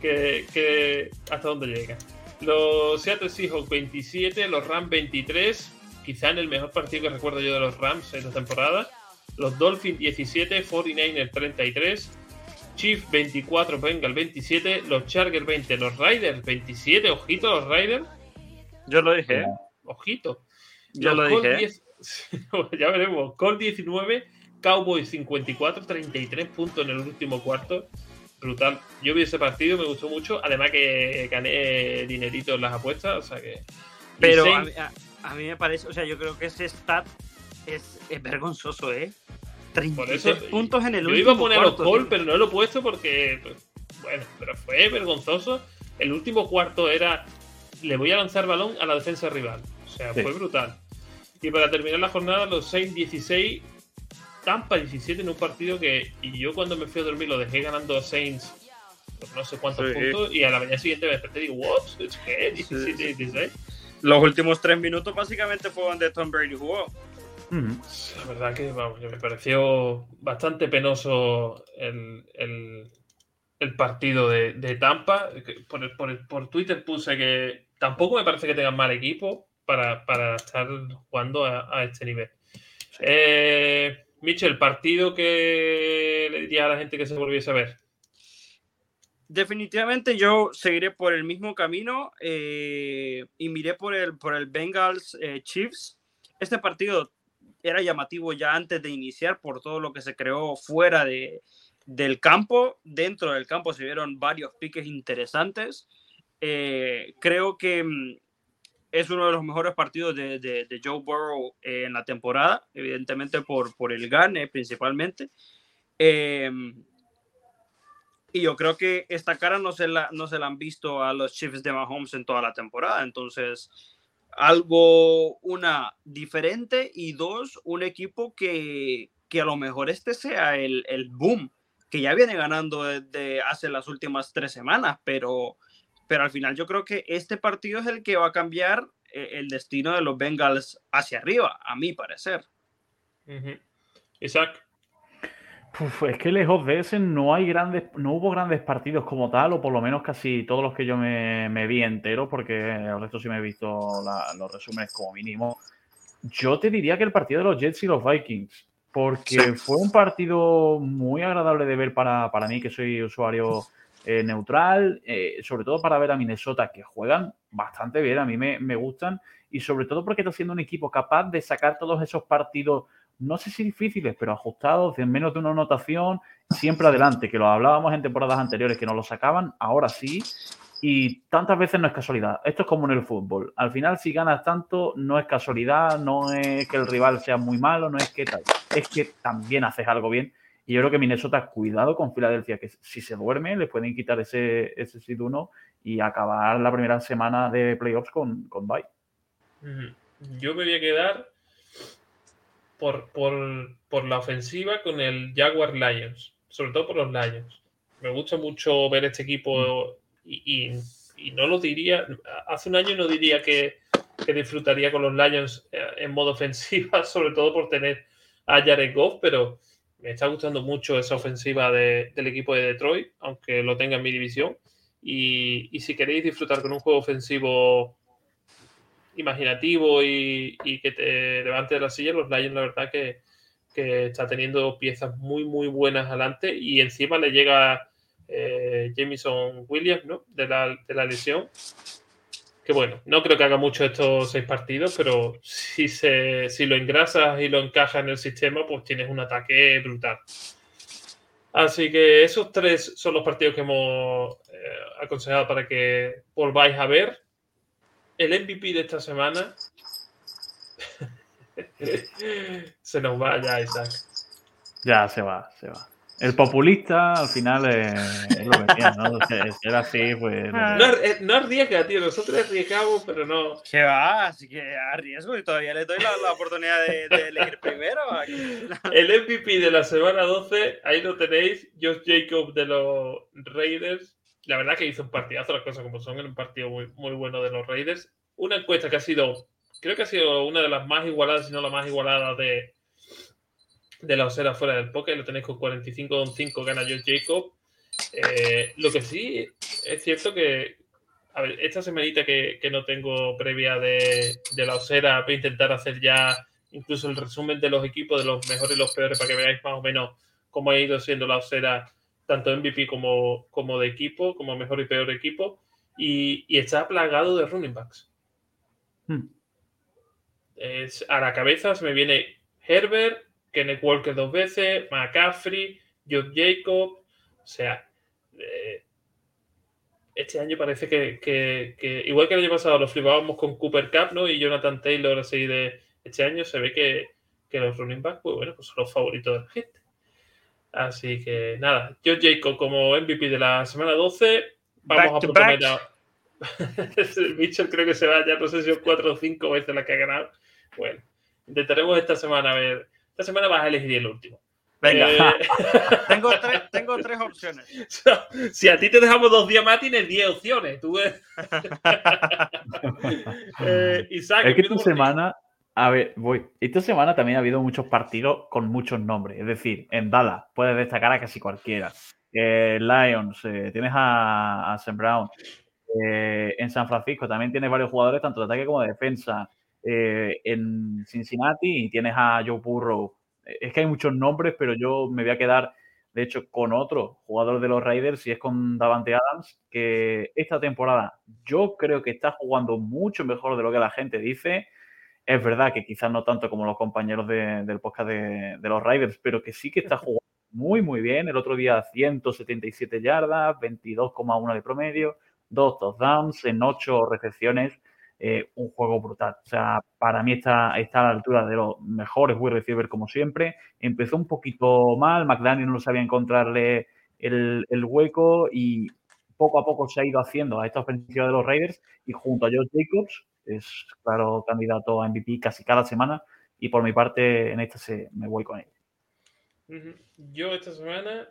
que, que- hasta dónde llega. Los Seattle Seahawks 27, los Rams 23. Quizá en el mejor partido que recuerdo yo de los Rams en la temporada. Los Dolphins 17, 49ers 33. Chiefs 24, Bengals 27. Los Chargers 20, los Riders 27. Ojito los Riders. Yo lo dije, ¿eh? Ojito. Yo Los lo Colts dije. ¿eh? 10 ya veremos. Col 19, Cowboys 54, 33 puntos en el último cuarto. Brutal. Yo vi ese partido, me gustó mucho. Además que gané dinerito en las apuestas. O sea que. Pero a, mí- a- a mí me parece, o sea, yo creo que ese stat es, es vergonzoso, ¿eh? 33 eso, puntos en el yo último iba a poner los cuarto, Colts, tío. pero no lo he puesto porque. pues, bueno, pero fue vergonzoso. El último cuarto era. Le voy a lanzar balón a la defensa rival. O sea, Sí. fue brutal. Y para terminar la jornada, los 6 16 Tampa 17 en un partido que y yo cuando me fui a dormir lo dejé ganando a Saints por no sé cuántos Sí. puntos y a la mañana siguiente me desperté y digo, ¿what? ¿Es qué? 17 Sí, sí. 16. Los últimos tres minutos básicamente fue donde Tom Brady jugó. La verdad que vamos, me pareció bastante penoso el, el- el partido de, de Tampa. Por, por- por Twitter puse que tampoco me parece que tengan mal equipo para, para estar jugando a, a este nivel. Eh, Mitchell, partido que le diría a la gente que se volviese a ver. Definitivamente yo seguiré por el mismo camino eh, y miré por el, por el Bengals eh, Chiefs. Este partido era llamativo ya antes de iniciar por todo lo que se creó fuera de, del campo. Dentro del campo se vieron varios piques interesantes. Eh, creo que mm, es uno de los mejores partidos de, de- Joe Burrow eh, en la temporada, evidentemente por, por el gane principalmente. Eh, y yo creo que esta cara no se, la, no se la han visto a los Chiefs de Mahomes en toda la temporada. Entonces, algo, una, diferente y dos, un equipo que, que a lo mejor este sea el, el boom, que ya viene ganando desde hace las últimas tres semanas, pero pero al final yo creo que este partido es el que va a cambiar eh, el destino de los Bengals hacia arriba, a mi parecer. Isaac. es que lejos de ese no hay grandes, no hubo grandes partidos como tal, o por lo menos casi todos los que yo me, vi entero, porque el resto sí me he visto los resúmenes como mínimo. Yo te diría que el partido de los Jets y los Vikings, porque fue un partido muy agradable de ver para, para mí, que soy usuario eh, neutral, eh, sobre todo para ver a Minnesota, que juegan bastante bien, a mí me, gustan, y sobre todo porque está siendo un equipo capaz de sacar todos esos partidos no sé si difíciles, pero ajustados, en menos de una anotación, siempre adelante, que lo hablábamos en temporadas anteriores, que no lo sacaban, ahora sí, y tantas veces no es casualidad. Esto es como en el fútbol. Al final, si ganas tanto, no es casualidad, no es que el rival sea muy malo, no es que tal, es que también haces algo bien. Y yo creo que Minnesota, cuidado con Filadelfia, que si se duerme, le pueden quitar ese, ese sit 1 y acabar la primera semana de playoffs con, con bye. Yo me voy a quedar por, la ofensiva con el Jaguar Lions, sobre todo por los Lions. Me gusta mucho ver este equipo y, no lo diría, hace un año no diría que, disfrutaría con los Lions eh, en modo ofensiva, sobre todo por tener a Jared Goff, pero me está gustando mucho esa ofensiva del equipo de Detroit, aunque lo tenga en mi división. Y, y si queréis disfrutar con un juego ofensivo imaginativo y, que te levante de la silla, los Lions la verdad que, está teniendo piezas muy muy buenas adelante y encima le llega eh, Jameson Williams ¿no? de, la, lesión. Que bueno, no creo que haga mucho estos seis partidos, pero si, se, si lo engrasas y lo encajas en el sistema, pues tienes un ataque brutal. Así que esos tres son los partidos que hemos eh, aconsejado para que volváis a ver el MVP de esta semana se nos va ya, Isaac. Ya, se va, se va. El populista al final es, lo que tiene, ¿no? Era así, pues. No, arriesga, tío. Nosotros arriesgamos, pero no. Que va, así que arriesgo y todavía le doy la, oportunidad de, elegir primero. El MVP de la semana 12, ahí lo tenéis. Josh Jacob de los Raiders la verdad que hizo un partidazo, las cosas como son, en un partido muy, muy bueno de los Raiders. Una encuesta que ha sido, creo que ha sido una de las más igualadas, si no la más igualada de, de la osera fuera del poker. Lo tenéis con 45-5, gana John Jacob. Eh, lo que sí es cierto que, a ver, esta semanita que, que no tengo previa de, de la osera, voy a intentar hacer ya incluso el resumen de los equipos, de los mejores y los peores, para que veáis más o menos cómo ha ido siendo la osera tanto MVP como, como de equipo, como mejor y peor equipo, y, está plagado de running backs. Hmm. a la cabeza se me viene Herbert, Kenneth Walker dos veces, McCaffrey, Joe Jacob, o sea, eh, este año parece que, igual que el año pasado lo flipábamos con Cooper Cup, ¿no? Y Jonathan Taylor así de este año se ve que, los running backs, pues bueno, pues son los favoritos de la gente. Así que nada, yo Jacob como MVP de la semana 12. Vamos a proponer a. Mitchell creo que se va ya, no sé si 4 o 5 veces la que ha ganado. Bueno, intentaremos esta semana a ver. Esta semana vas a elegir el último. Venga, eh, tengo, tres, tengo, tres, opciones. si a ti te dejamos dos días más, tienes 10 opciones. Tú ves. eh, Isaac, es que esta semana, a ver, voy. Esta semana también ha habido muchos partidos con muchos nombres. Es decir, en Dallas puedes destacar a casi cualquiera. Eh, Lions, eh, tienes a, Sam Brown. Eh, en San Francisco también tienes varios jugadores, tanto de ataque como de defensa. En Cincinnati tienes a Joe Burrow. Es que hay muchos nombres, pero yo me voy a quedar, de hecho, con otro jugador de los Raiders, y es con Davante Adams, que esta temporada yo creo que está jugando mucho mejor de lo que la gente dice. Es verdad que quizás no tanto como los compañeros del podcast de, los Riders, pero que sí que está jugando muy, muy bien. El otro día 177 yardas, 22,1 de promedio, dos touchdowns en ocho recepciones. Eh, un juego brutal. O sea, para mí está, está a la altura de los mejores wide receivers como siempre. Empezó un poquito mal, McDaniel no sabía encontrarle el, el, hueco y poco a poco se ha ido haciendo a esta ofensiva de los Raiders y junto a Josh Jacobs es claro candidato a MVP casi cada semana y por mi parte en esta se, me voy con él. Yo esta semana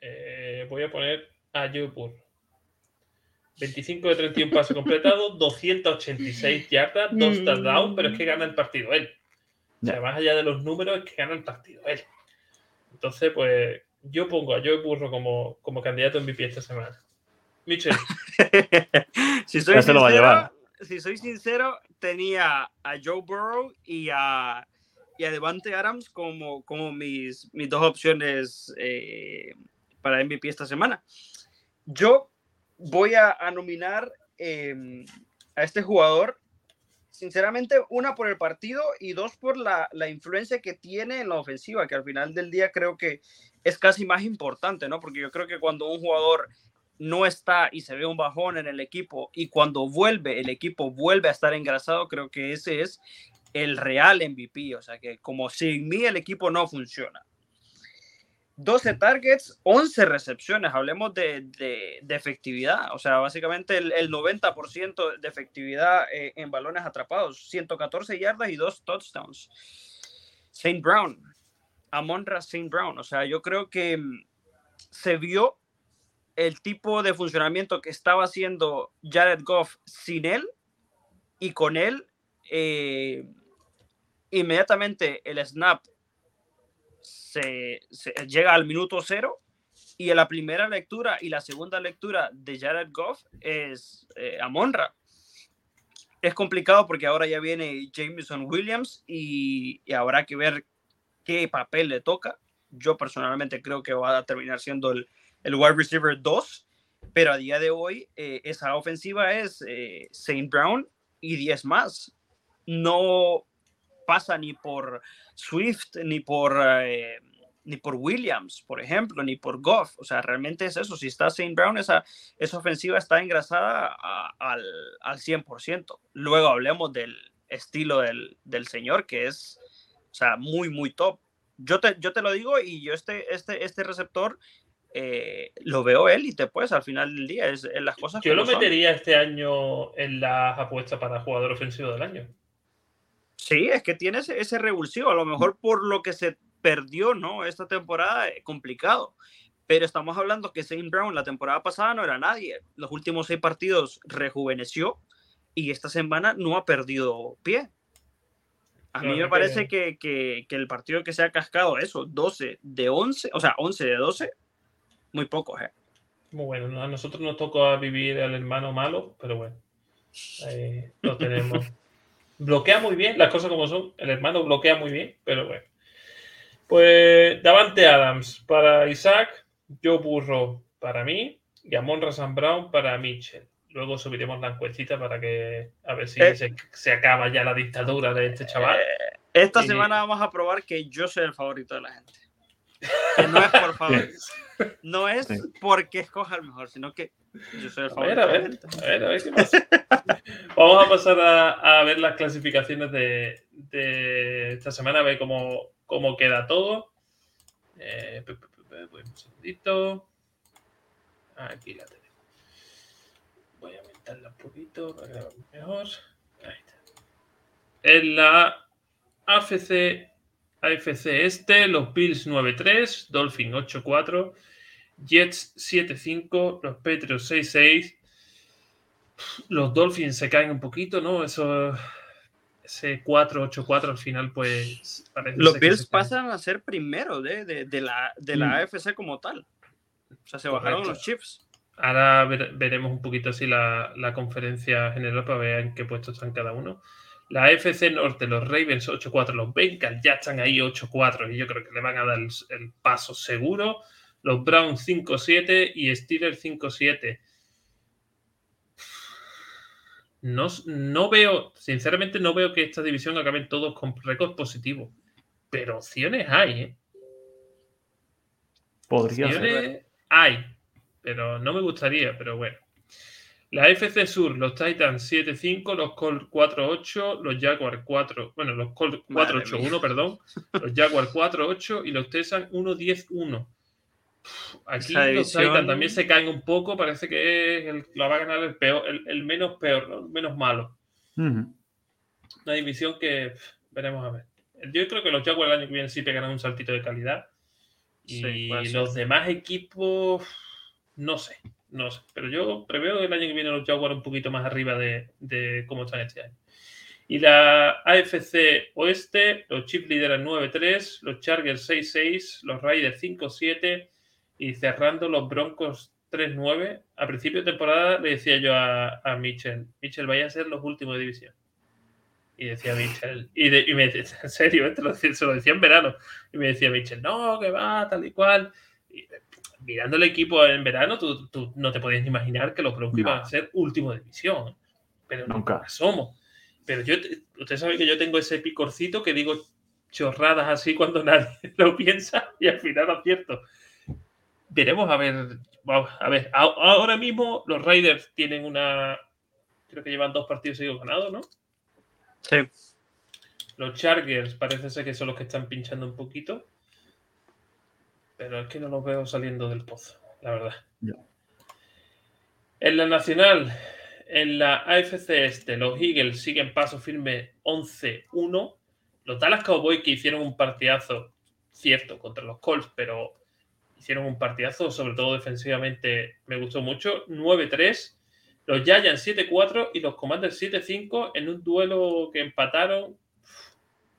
eh, voy a poner a Joe 25 de 31 pasos completados, 286 yardas, dos Mm. touchdowns, pero es que gana el partido él. O sea, más allá de los números, es que gana el partido él. Entonces, pues yo pongo a Joe Burro como, como candidato a MVP esta semana. Mitchell, si, soy Ya se lo va a sincero, llevar. si soy sincero, tenía a Joe Burrow y a, y a Devante Adams como, como mis, mis dos opciones eh, para MVP esta semana. Yo voy a, nominar eh, a este jugador, sinceramente, una por el partido y dos por la, la influencia que tiene en la ofensiva, que al final del día creo que es casi más importante, ¿no? Porque yo creo que cuando un jugador no está y se ve un bajón en el equipo y cuando vuelve, el equipo vuelve a estar engrasado, creo que ese es el real MVP. O sea que como sin mí el equipo no funciona. 12 targets, 11 recepciones, hablemos de, de, efectividad, o sea, básicamente el, el 90% de efectividad eh, en balones atrapados, 114 yardas y dos touchdowns. Saint Brown, Amonra Saint Brown, o sea, yo creo que mm, se vio el tipo de funcionamiento que estaba haciendo Jared Goff sin él y con él eh, inmediatamente el snap se, llega al minuto cero y en la primera lectura y la segunda lectura de Jared Goff es eh, Amonra. Es complicado porque ahora ya viene Jameson Williams y, y habrá que ver qué papel le toca. Yo personalmente creo que va a terminar siendo el, el wide receiver 2, pero a día de hoy eh, esa ofensiva es eh, Saint Brown y 10 más. No pasa ni por Swift, ni por, eh, ni por Williams, por ejemplo, ni por Goff. O sea, realmente es eso. Si está Saint Brown, esa, esa ofensiva está engrasada a, al, al 100%. Luego hablemos del estilo del, del señor, que es o sea, muy, muy top. Yo te, yo te lo digo y yo este, este, este receptor eh, lo veo élite, pues, al final del día. Es, las cosas yo lo son. metería este año en las apuestas para jugador ofensivo del año. Sí, es que tiene ese, ese revulsivo, a lo mejor por lo que se perdió, ¿no? Esta temporada es complicado. Pero estamos hablando que Saint Brown la temporada pasada no era nadie. Los últimos seis partidos rejuveneció y esta semana no ha perdido pie. A mí me parece que- que, que, que el partido que se ha cascado, eso, 12 de 11, o sea, 11 de 12, muy pocos, ¿eh? Muy bueno, ¿no? a nosotros nos tocó vivir al hermano malo, pero bueno, ahí lo tenemos. bloquea muy bien, las cosas como son. El hermano bloquea muy bien, pero bueno. Pues Davante Adams para Isaac, Joe Burro para mí y Amon Sam Brown para Mitchell. Luego subiremos la encuestita para que a ver si Eh. se, se acaba ya la dictadura de este chaval. Eh, esta Y- semana vamos a probar que yo soy el favorito de la gente. Que no es por favor. No es porque escoja el mejor, sino que yo soy el A favorito ver, a de la ver, a ver, a ver qué pasa. Vamos a pasar a, a ver las clasificaciones de, de esta semana, a ver cómo, cómo queda todo. Eh, un segundito. Aquí la tenemos. Voy a aumentarla un poquito para que mejor. Ahí está. En la AFC, AFC este, los Bills 9-3, Dolphin 8-4. Jets 7-5, los Patriots 6-6. Los Dolphins se caen un poquito, ¿no? Eso, ese 4-8-4 al final, pues. parece Los Bills caen. pasan a ser primero de, de, de la, de la Mm. AFC como tal. O sea, se bajaron Correcto. los Chiefs. Ahora ver- veremos un poquito así la, la conferencia general para ver en qué puestos están cada uno. La AFC Norte, los Ravens 8-4, los Bengals ya están ahí 8-4 y yo creo que le van a dar el, el paso seguro. Los Browns 5-7 y Steelers 5-7. No, no veo, sinceramente no veo que esta división acaben todos con récord positivo. Pero opciones hay, ¿eh? Podría ser. Opciones hay, pero no me gustaría, pero bueno. La FC Sur, los Titans 7-5, los Colts 4-8, los Jaguars 4, bueno, los Colts Madre 4-8-1, perdón, los Jaguars 4-8 y los Texans 1-10-1. Aquí los Titans también se caen un poco, parece que es el- la va a ganar el, peor, el, el menos peor, ¿no? el menos malo. Una división que pff, veremos a ver. Yo creo que los Jaguars el año que viene sí pegarán un saltito de calidad. Y Sí, los demás equipos No sé, no sé. Pero yo preveo el año que viene los Jaguars un poquito más arriba de, de cómo están este año. Y la AFC Oeste, los Chiefs lideran 9-3, los Chargers 6-6, los Raiders 5-7 y cerrando los Broncos 3-9. A principio de temporada le decía yo a, a Mitchell, Mitchell, vaya a ser los últimos de división. Y decía Mitchell, y, de, y me decía, en serio, ¿eh? lo, se lo decía en verano. Y me decía Mitchell, no, que va, tal y cual. Y, mirando el equipo en verano, tú, tú, no te podías imaginar que los Broncos no. iban a ser último de división. Pero nunca, somos. Pero yo, usted sabe que yo tengo ese picorcito que digo chorradas así cuando nadie lo piensa y al final acierto. Veremos a ver. A ver, ahora mismo los Raiders tienen una. Creo que llevan dos partidos seguidos ganados, ¿no? Sí. Los Chargers parece ser que son los que están pinchando un poquito. Pero es que no los veo saliendo del pozo, la verdad. No. En la nacional, en la AFC Este, los Eagles siguen paso firme 11-1. Los Dallas Cowboys que hicieron un partidazo, cierto, contra los Colts, pero hicieron un partidazo, sobre todo defensivamente, me gustó mucho. 9-3. Los Giants 7-4 y los Commanders 7-5 en un duelo que empataron.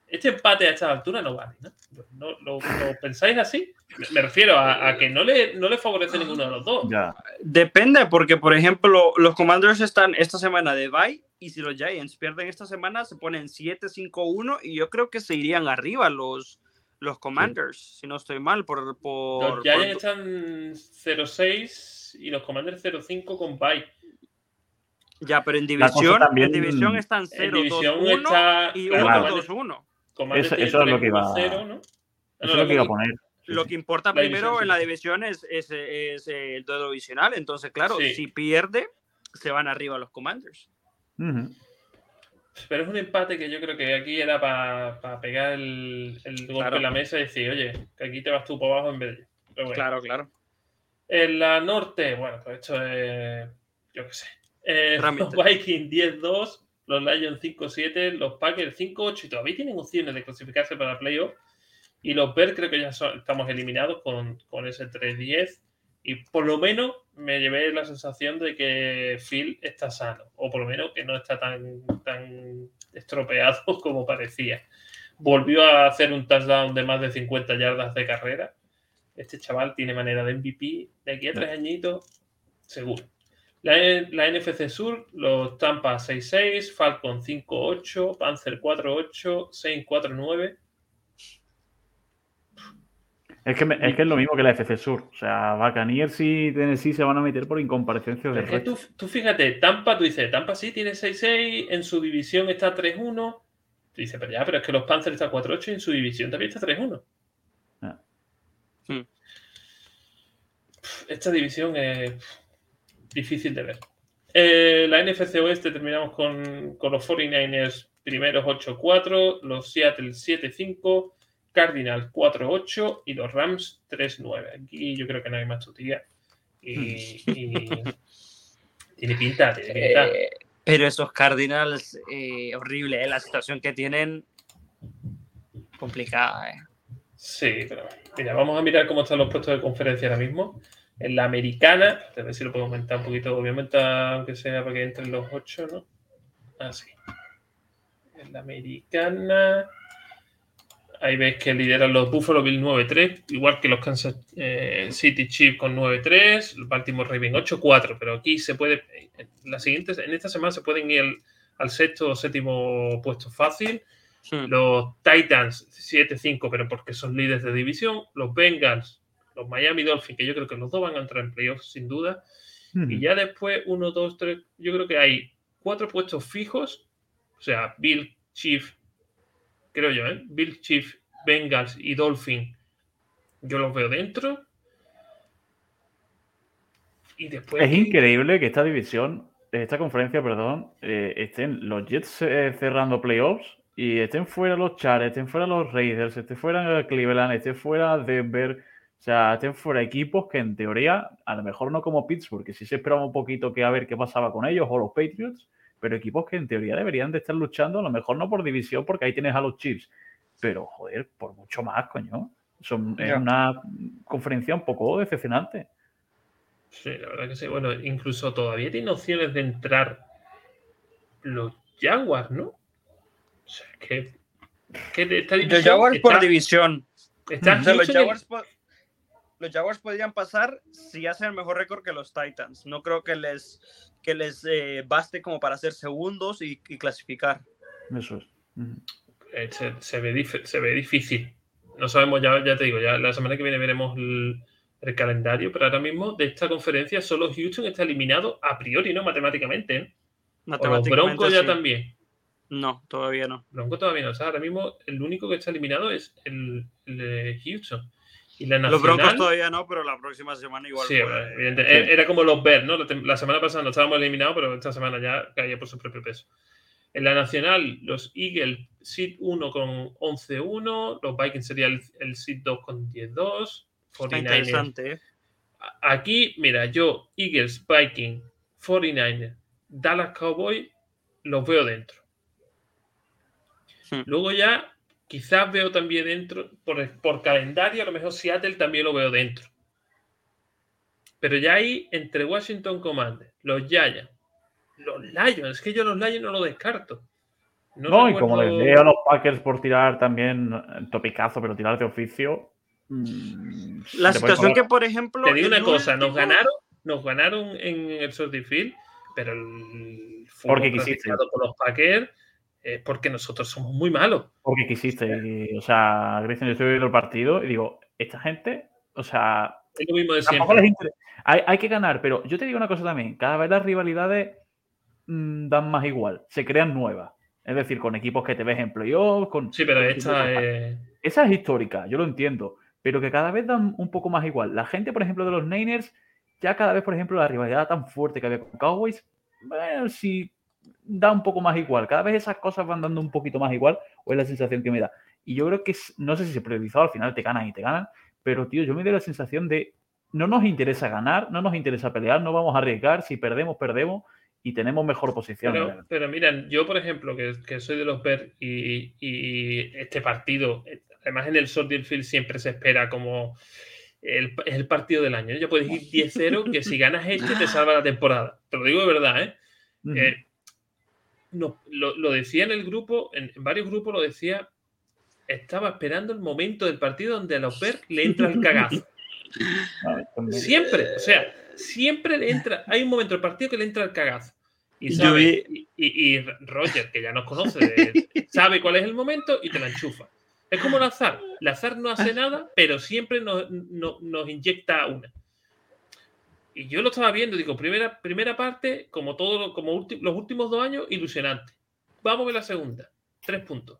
Este empate a esta altura no vale, ¿no? ¿No lo, lo pensáis así? Me refiero a, a, que no le, no le favorece ninguno de los dos. Ya. Depende, porque por ejemplo, los Commanders están esta semana de bye y si los Giants pierden esta semana se ponen 7-5-1 y yo creo que se irían arriba los, los Commanders, sí. si no estoy mal. Por, por los Giants por... están 0-6 y los Commanders 0-5 con bye. Ya, pero en división, también... en división están 0-2-1 está... y 1-2-1. Eso, eso es lo que iba, 0, ¿no? Eso es lo que iba a poner. Lo que importa la primero división, en la división es, es, es, el duelo divisional. Entonces, claro, sí. si pierde, se van arriba los Commanders. Uh -huh. Pero es un empate que yo creo que aquí era para pa pegar el, el golpe claro. en la mesa y decir, oye, que aquí te vas tú para abajo en vez de yo. Bueno. Claro, claro. En la norte, bueno, pues esto es, yo qué sé. Eh, los Vikings 10-2, los Lions 5-7, los Packers 5-8 y todavía tienen opciones de clasificarse para playoff. Y los Bears creo que ya son, estamos eliminados con, con ese 3-10. Y por lo menos me llevé la sensación de que Phil está sano. O por lo menos que no está tan, tan estropeado como parecía. Volvió a hacer un touchdown de más de 50 yardas de carrera. Este chaval tiene manera de MVP. De aquí a tres añitos, seguro. La, la, NFC Sur, los Tampa 6-6, Falcon 5-8, Panzer 4-8, Saint 4-9. Es que, me, es que es lo mismo que la FC Sur. O sea, Buccaneers y Tennessee se van a meter por incomparecencia de es que tú, tú, fíjate, Tampa, tú dices, Tampa sí tiene 6-6, en su división está 3-1. Tú dices, pero ya, pero es que los Panthers están 4-8 y en su división también está 3-1. Ah. Hmm. Esta división es difícil de ver. Eh, la NFC Oeste terminamos con, con los 49ers primeros 8-4, los Seattle 7-5. Cardinals 4-8 y los Rams 3-9. Aquí yo creo que no hay más tutía. Y, y tiene pinta, tiene pinta. Eh, pero esos Cardinals, eh, horrible, ¿eh? la situación que tienen, complicada. ¿eh? Sí, pero mira, vamos a mirar cómo están los puestos de conferencia ahora mismo. En la americana, a ver si lo puedo aumentar un poquito, obviamente, aunque sea para que entren los 8, ¿no? Ah, sí. En la americana. Ahí ves que lideran los Buffalo Bill 9-3, igual que los Kansas eh, City Chiefs con 9-3, los Baltimore Ravens 8-4, pero aquí se puede, en, las siguientes, en esta semana se pueden ir al, al sexto o séptimo puesto fácil. Sí. Los Titans 7-5, pero porque son líderes de división. Los Bengals, los Miami Dolphins, que yo creo que los dos van a entrar en playoffs sin duda. Mm. Y ya después, 1, 2, 3, yo creo que hay cuatro puestos fijos, o sea, Bill, Chief, creo yo, ¿eh? Bill Chief, Bengals y Dolphin, yo los veo dentro. Y después. Es increíble que esta división, esta conferencia, perdón, eh, estén los Jets eh, cerrando playoffs y estén fuera los Chargers, estén fuera los Raiders, estén fuera Cleveland, estén fuera Denver. O sea, estén fuera equipos que en teoría, a lo mejor no como Pittsburgh, que sí se esperaba un poquito que a ver qué pasaba con ellos, o los Patriots, pero equipos que en teoría deberían de estar luchando, a lo mejor no por división, porque ahí tienes a los Chiefs, pero joder, por mucho más, coño. Son, es una conferencia un poco decepcionante. Sí, la verdad que sí. Bueno, incluso todavía tiene opciones de entrar los Jaguars, ¿no? O sea, que, que esta Los división Jaguars por está- división. está O sea, los, Jaguars, po- los Jaguars podrían pasar si hacen el mejor récord que los Titans. No creo que les, que les eh, baste como para ser segundos y, y clasificar. Eso es. Eh, se, se ve dif- se ve difícil. No sabemos, ya, ya te digo, ya la semana que viene veremos el, el calendario, pero ahora mismo de esta conferencia solo Houston está eliminado a priori, no matemáticamente. ¿eh? O los Matemáticamente, Broncos ya también. No, todavía no. Broncos todavía no. O sea, ahora mismo el único que está eliminado es el, el de Houston. Y la Los nacional, Broncos todavía no, pero la próxima semana igual. Sí, puede- evidente. sí. E- Era como los Bears, ¿no? La, semana pasada no estábamos eliminados, pero esta semana ya caía por su propio peso. En la nacional, los Eagles, seed 1 con 11-1, los Vikings sería el, el seed 2 con 10-2, Está 49ers. interesante, ¿eh? Aquí, mira, yo, Eagles, Vikings, 49ers, Dallas Cowboys, los veo dentro. Hmm. Luego ya, quizás veo también dentro, por, por calendario, a lo mejor Seattle también lo veo dentro. Pero ya ahí, entre Washington Commanders, los Giants, los Lions, es que yo los Lions no lo descarto. No, y como les veo a los Packers por tirar también topicazo, pero tirar de oficio. La situación que, por ejemplo. Te digo una cosa, nos ganaron, nos ganaron en el Field, pero el fútbol Porque quisiste. por los Packers es porque nosotros somos muy malos. Porque quisiste. o sea, Grayson, yo estoy viendo el partido y digo, esta gente, o sea, Es lo mismo de siempre. Hay, hay que ganar, pero yo te digo una cosa también, cada vez las rivalidades mm, dan más igual, se crean nuevas. Es decir, con equipos que te ves en playoffs, con... Sí, pero esta es... Esa es histórica, yo lo entiendo, pero que cada vez dan un poco más igual. La gente, por ejemplo, de los Niners, ya cada vez, por ejemplo, la rivalidad tan fuerte que había con Cowboys, bueno, sí da un poco más igual. Cada vez esas cosas van dando un poquito más igual, o es la sensación que me da. Y yo creo que, no sé si se priorizado, al final te ganan y te ganan, pero tío, yo me doy la sensación de no nos interesa ganar, no nos interesa pelear, no vamos a arriesgar, si perdemos, perdemos y tenemos mejor posición. Pero, pero miren, yo por ejemplo, que, que soy de los Bears y, y este partido, además en el Soldier Field siempre se espera como el, el partido del año. Ya puedes ir 10-0, que si ganas este te salva la temporada. Te lo digo de verdad, ¿eh? Eh, no, lo, lo decía en el grupo, en, en varios grupos lo decía, estaba esperando el momento del partido donde a los Bears le entra el cagazo. También. Siempre, o sea, siempre le entra, hay un momento del partido que le entra el cagazo. Y, sabe- vi- y, y- y Roger, que ya nos conoce, de- sabe cuál es el momento y te la enchufa. Es como Lazar. Lazar no hace nada, pero siempre nos, no- nos inyecta una. Y yo lo estaba viendo, digo, primera, primera parte, como todo, como ulti- los últimos dos años, ilusionante. Vamos a ver la segunda. Tres puntos.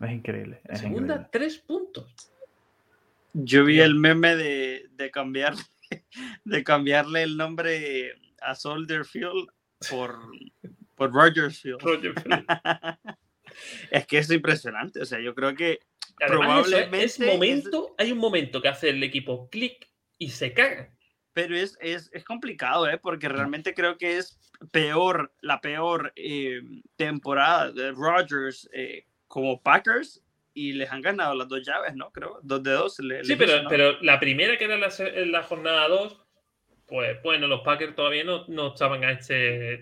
Es increíble. La es segunda, increíble. tres puntos. Yo vi el meme de, de cambiar de cambiarle el nombre a Soldier Field por, por Rogers Field. Roger. Es que es impresionante. O sea, yo creo que Además, eso es- Probablemente es momento, hay un momento que hace el equipo clic y se caga. Pero es, es, es complicado, ¿eh? Porque realmente creo que es peor, la peor eh, temporada de Rodgers eh, como Packers y les han ganado las dos llaves, ¿no? Creo, dos de dos. le- Sí, pero, hizo, ¿no? pero la primera que era la, la jornada 2, pues bueno, los Packers todavía no, no estaban a este,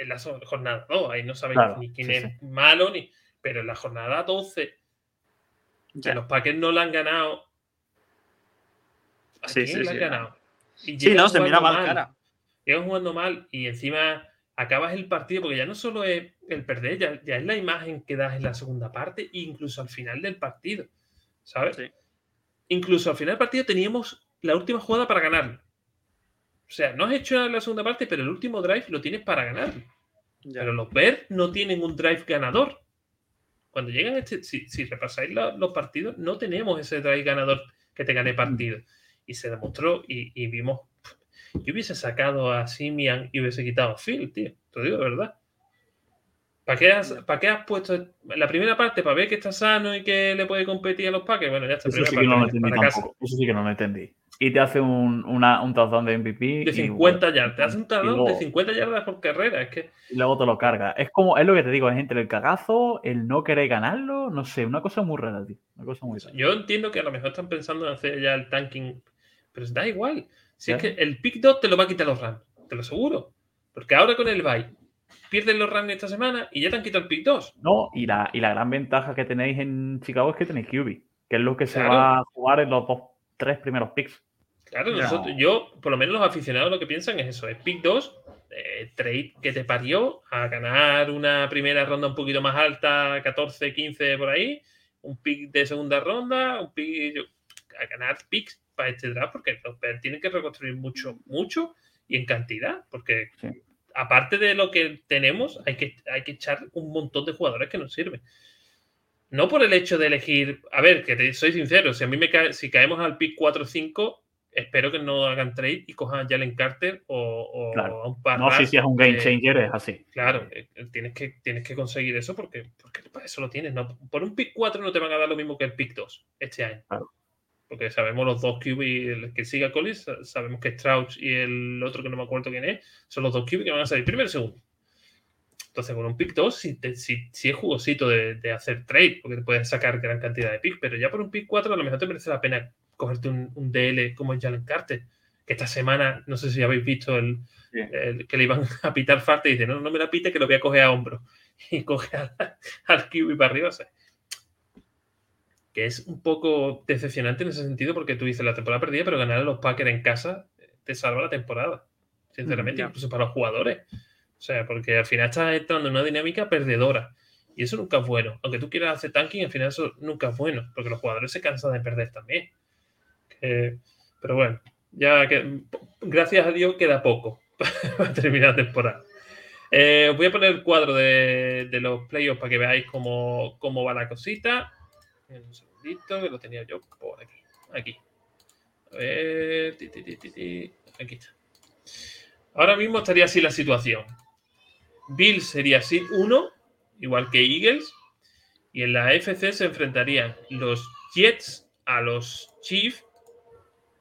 en la jornada 2, ahí no saben Claro, ni quién sí, es malo, ni, pero en la jornada 12, que Ya. los Packers no la han ganado. ¿A Sí, quién sí, le han sí. ganado? Y Sí, no, se mira mal cara. llegan jugando mal y encima acabas el partido, porque ya no solo es el perder, ya, ya es la imagen que das en la segunda parte incluso al final del partido, ¿sabes? Sí. Incluso al final del partido teníamos la última jugada para ganarlo. O sea, no has hecho nada en la segunda parte, pero el último drive lo tienes para ganarlo. Ya. Pero los Bears no tienen un drive ganador. Cuando llegan, este, si, si repasáis la- los partidos, no tenemos ese drive ganador que te gane partido. Y se demostró y, y vimos. Yo hubiese sacado a Simian y hubiese quitado a Phil, tío. Te lo digo de verdad. ¿Para qué, has, ¿Para qué has puesto la primera parte? ¿Para ver que está sano y que le puede competir a los Packers? Bueno, ya está. Eso sí que no. Eso sí que no lo entendí. Y te hace un, una, un touchdown de MVP. De y 50 bueno, yardas. Te hace un touchdown luego- de 50 yardas por carrera. Es que y luego te lo carga. Es como, es lo que te digo, es entre el cagazo, el no querer ganarlo, no sé, una cosa muy rara, tío. Una cosa muy rara. Yo entiendo que a lo mejor están pensando en hacer ya el tanking, pero da igual. Si es que el pick 2 te lo va a quitar los Rams, te lo aseguro. Porque ahora con el bye pierden los Rams esta semana y ya te han quitado el pick 2. No, y la, y la gran ventaja que tenéis en Chicago es que tenéis QB, que es lo que se va a jugar en los dos, tres primeros picks. Claro, nosotros, yo, por lo menos los aficionados lo que piensan es eso, es pick 2, eh, trade que te parió a ganar una primera ronda un poquito más alta, 14, 15 por ahí, un pick de segunda ronda, un pick a ganar picks para este draft, porque los tienen que reconstruir mucho, mucho y en cantidad, porque aparte de lo que tenemos, hay que, hay que echar un montón de jugadores que nos sirven. No por el hecho de elegir, a ver, que soy sincero, si a mí me cae, si caemos al pick 4-5, espero que no hagan trade y cojan a Jalen Carter o, a un par No, si, si es un game changer, es así. Claro, eh, tienes que, tienes que conseguir eso porque, porque para eso lo tienes. No, por un pick 4 no te van a dar lo mismo que el pick 2 este año. Claro porque sabemos los dos QB, el que siga Collins, sabemos que Strauch y el otro que no me acuerdo quién es, son los dos QB que van a salir primero y segundo. Entonces, con un pick 2, si, si, es jugosito de, hacer trade, porque te puedes sacar gran cantidad de pick, pero ya por un pick 4 a lo mejor te merece la pena cogerte un, DL como es Jalen Carter, que esta semana, no sé si habéis visto el, que le iban a pitar falta y dice, no, no me la pite que lo voy a coger a hombro. Y coge al, al QB para arriba. O sea, que es un poco decepcionante en ese sentido porque tú dices la temporada perdida, pero ganar a los Packers en casa te salva la temporada, sinceramente, incluso para los jugadores. O sea, porque al final estás entrando en una dinámica perdedora y eso nunca es bueno. Aunque tú quieras hacer tanking, al final eso nunca es bueno, porque los jugadores se cansan de perder también. pero bueno, ya que gracias a Dios queda poco para terminar la temporada. Eh, os voy a poner el cuadro de, los playoffs para que veáis cómo, cómo va la cosita. Un segundito, que lo tenía yo por aquí. Aquí. A ver. aquí está. Ahora mismo estaría así la situación. Bill sería así 1, igual que Eagles. Y en la FC se enfrentarían los Jets a los Chiefs.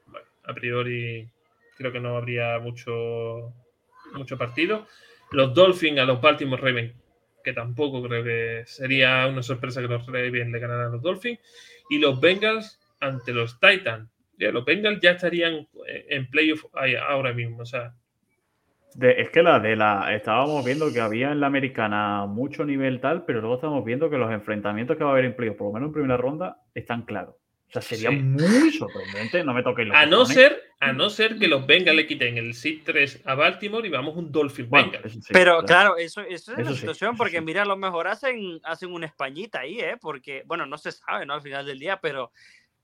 Bueno, a priori creo que no habría mucho, mucho partido. Los Dolphins a los Baltimore Ravens que tampoco creo que sería una sorpresa que los Ravens le ganaran a los Dolphins. Y los Bengals ante los Titans. Los Bengals ya estarían en playoff ahora mismo. O sea. es que la de la. Estábamos viendo que había en la americana mucho nivel tal, pero luego estamos viendo que los enfrentamientos que va a haber en playoff, por lo menos en primera ronda, están claros. O sea, sería muy sorprendente, no me toquéis los A no ser, a no ser que los Bengals le quiten el Seed 3 a Baltimore y vamos un Dolphin Bengals. Pero claro, eso, eso es la situación, porque mira, a lo mejor hacen, hacen una españita ahí, ¿eh? Porque, bueno, no se sabe, ¿no? Al final del día, pero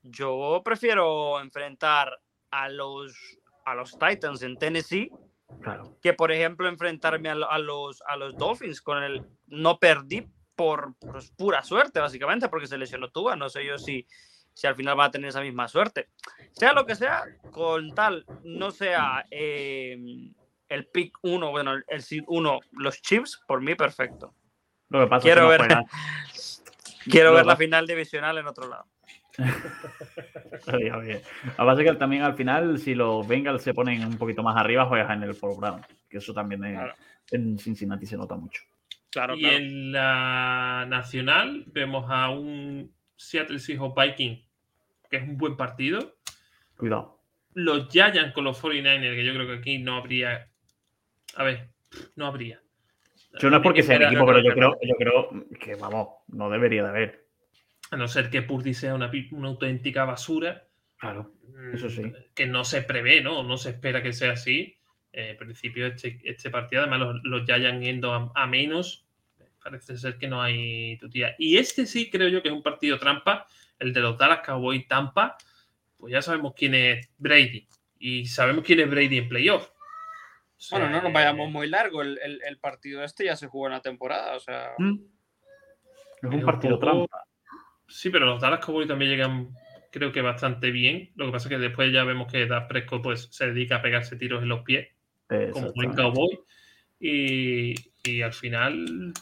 yo prefiero enfrentar a los, a los Titans en Tennessee que, por ejemplo, enfrentarme a, los, a los Dolphins con el no perdí por pues, pura suerte, básicamente, porque se lesionó Tuba. No sé yo si si al final va a tener esa misma suerte. Sea lo que sea, con tal no sea em, el pick 1, bueno, el seed 1, los chips, por mí perfecto. Lo que pasa quiero es que ver, quiero ver la final divisional en otro lado. A base que también al final, si los Bengals se ponen un poquito más arriba, juegas en el Four Brown, que eso también en Cincinnati se nota mucho. Claro, y en la nacional vemos a un Seattle Seahawks Viking que es un buen partido. Cuidado. Los Giants con los 49ers, que yo creo que aquí no habría. A ver, no habría. Yo no es porque sea el equipo, pero yo creo, yo creo que, vamos, no debería de haber. A no ser que Purdy sea una, auténtica basura. Claro, eso sí. Mm, que no se prevé, ¿no? No se espera que sea así. Eh, en principio, este, este, partido, además, los, los Giants yendo a, a, menos, parece ser que no hay tutía. Y este sí creo yo que es un partido trampa, el de los Dallas Cowboys Tampa, pues ya sabemos quién es Brady. Y sabemos quién es Brady en playoff. bueno, no nos vayamos muy largo. El, partido este ya se jugó en la temporada. O sea. Mm. Es un partido trampa. Sí, pero los Dallas Cowboys también llegan, creo que bastante bien. Lo que pasa es que después ya vemos que Dak Prescott pues, se dedica a pegarse tiros en los pies, como buen cowboy. Y, y al final,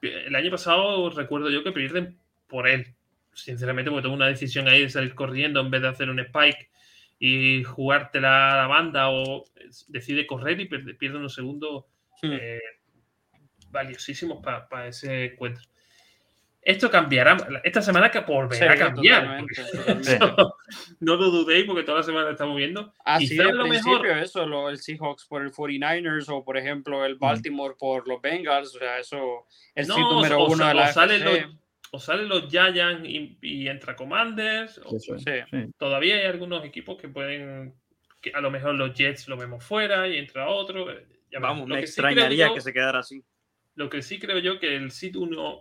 el año pasado recuerdo yo que pierden por él sinceramente, porque tengo una decisión ahí de salir corriendo en vez de hacer un spike y jugártela a la banda o decide correr y pierde, unos segundos hmm. eh, valiosísimos para ese encuentro. esto cambiará. Esta semana que volverá a cambiar. no lo dudéis porque toda la semana estamos viendo. Así es lo mejor. eso, el Seahawks por el 49ers o por ejemplo el Baltimore por los Bengals. O sea, eso es el número uno de la o salen los Giants y, entra Commanders. Todavía hay algunos equipos que pueden. Que a lo mejor los Jets lo vemos fuera y entra otro. Vamos, me extrañaría que se quedara así. Lo que sí creo yo que el SID 1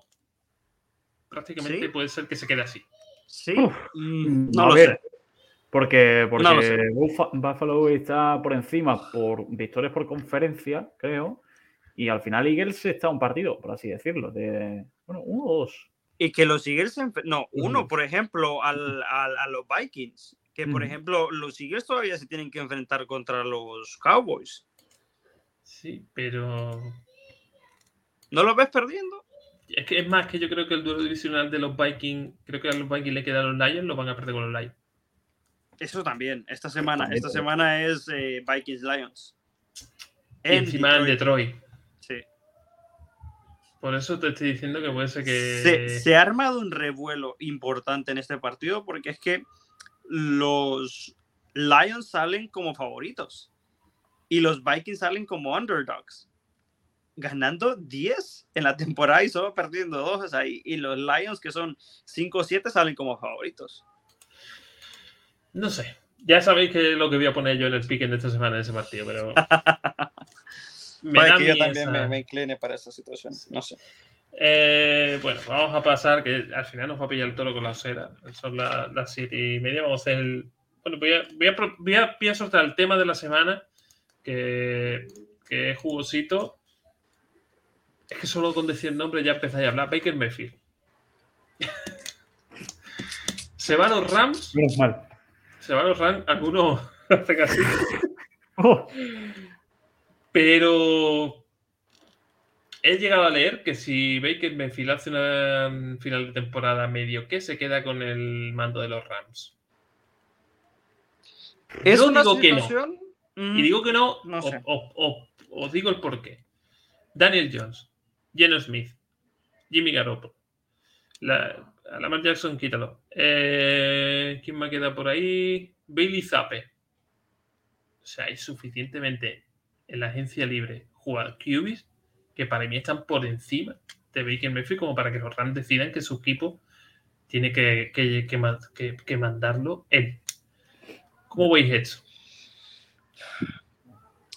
prácticamente puede ser que se quede así. Sí, mm, no lo sé. Porque, porque Buffalo está por encima por victorias por conferencia, creo. Y al final Eagles está un partido, por así decirlo, de bueno, uno o dos. Y que los Eagles, no, uno, por ejemplo, al, a los Vikings, que por ejemplo, los Eagles todavía se tienen que enfrentar contra los Cowboys. Sí, pero. ¿No lo ves perdiendo? Es que es más que yo creo que el duelo divisional de los Vikings, creo que a los Vikings le quedan los Lions, lo van a perder con los Lions. Eso también, esta semana. Esta semana es eh, Vikings Lions. Encima en Detroit. Por eso te estoy diciendo que puede ser que. Se, se, ha armado un revuelo importante en este partido porque es que los Lions salen como favoritos y los Vikings salen como underdogs ganando 10 en la temporada y solo perdiendo 2 ahí. Y los Lions, que son 5-7, salen como favoritos. No sé. Ya sabéis que lo que voy a poner yo en el pick de esta semana en ese partido, pero. me da que yo también me, incline para esa situación. No sé. Eh, bueno, vamos a pasar, que al final nos va a pillar el toro con la osera. Son las 7 y media. Vamos a hacer el. Bueno, voy a, voy a, voy a, voy a soltar el tema de la semana, que, que es jugosito es que solo con decir el nombre ya empezáis a hablar. Baker Mayfield. se van los Rams. mal. Se van los Rams. Algunos hacen así. Oh. Pero he llegado a leer que si Baker Mayfield hace una final de temporada medio, que se queda con el mando de los Rams. ¿Es una digo que no. Y digo que no, no os digo el porqué. Daniel Jones, Geno Smith, Jimmy Garoppolo. La, Lamar Jackson, quítalo. Eh, ¿Quién me queda por ahí? Bailey Zappe. O sea, hay suficientemente en la agencia libre jugar QBs que para mí están por encima de Baker Mayfield como para que los Rams decidan que su equipo tiene que, que, mandarlo él. ¿Cómo veis eso?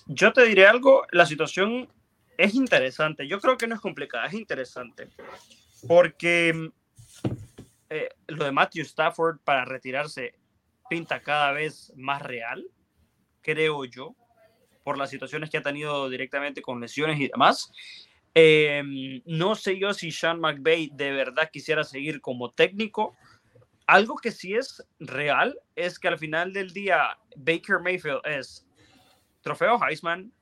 Yo te diré algo, la situación es interesante. Yo creo que no es complicada, es interesante. Porque eh, lo de Matthew Stafford para retirarse pinta cada vez más real, creo yo, por las situaciones que ha tenido directamente con lesiones y demás. Em, no sé yo si Sean McVay de verdad quisiera seguir como técnico. Algo que sí es real es que al final del día Baker Mayfield es trofeo Heisman,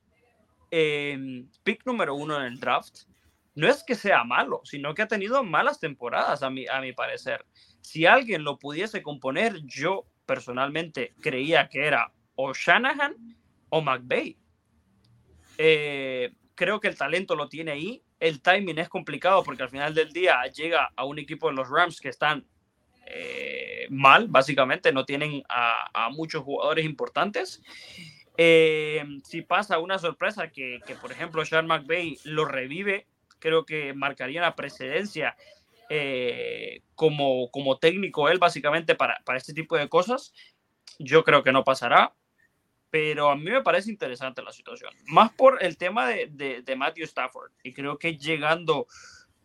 Em, pick número uno en el draft, no es que sea malo, sino que ha tenido malas temporadas, a mi, a mi parecer. Si alguien lo pudiese componer, yo personalmente creía que era o o McVay. Eh, creo que el talento lo tiene ahí. El timing es complicado porque al final del día llega a un equipo de los Rams que están eh, mal, básicamente, no tienen a, a muchos jugadores importantes. Eh, si pasa una sorpresa que, por ejemplo, Sean McVay lo revive, creo que marcaría una precedencia eh, como, como técnico él, básicamente, para, para este tipo de cosas. Yo creo que no pasará, pero a mí me parece interesante la situación. Más por el tema de, de, Matthew Stafford. Y creo que llegando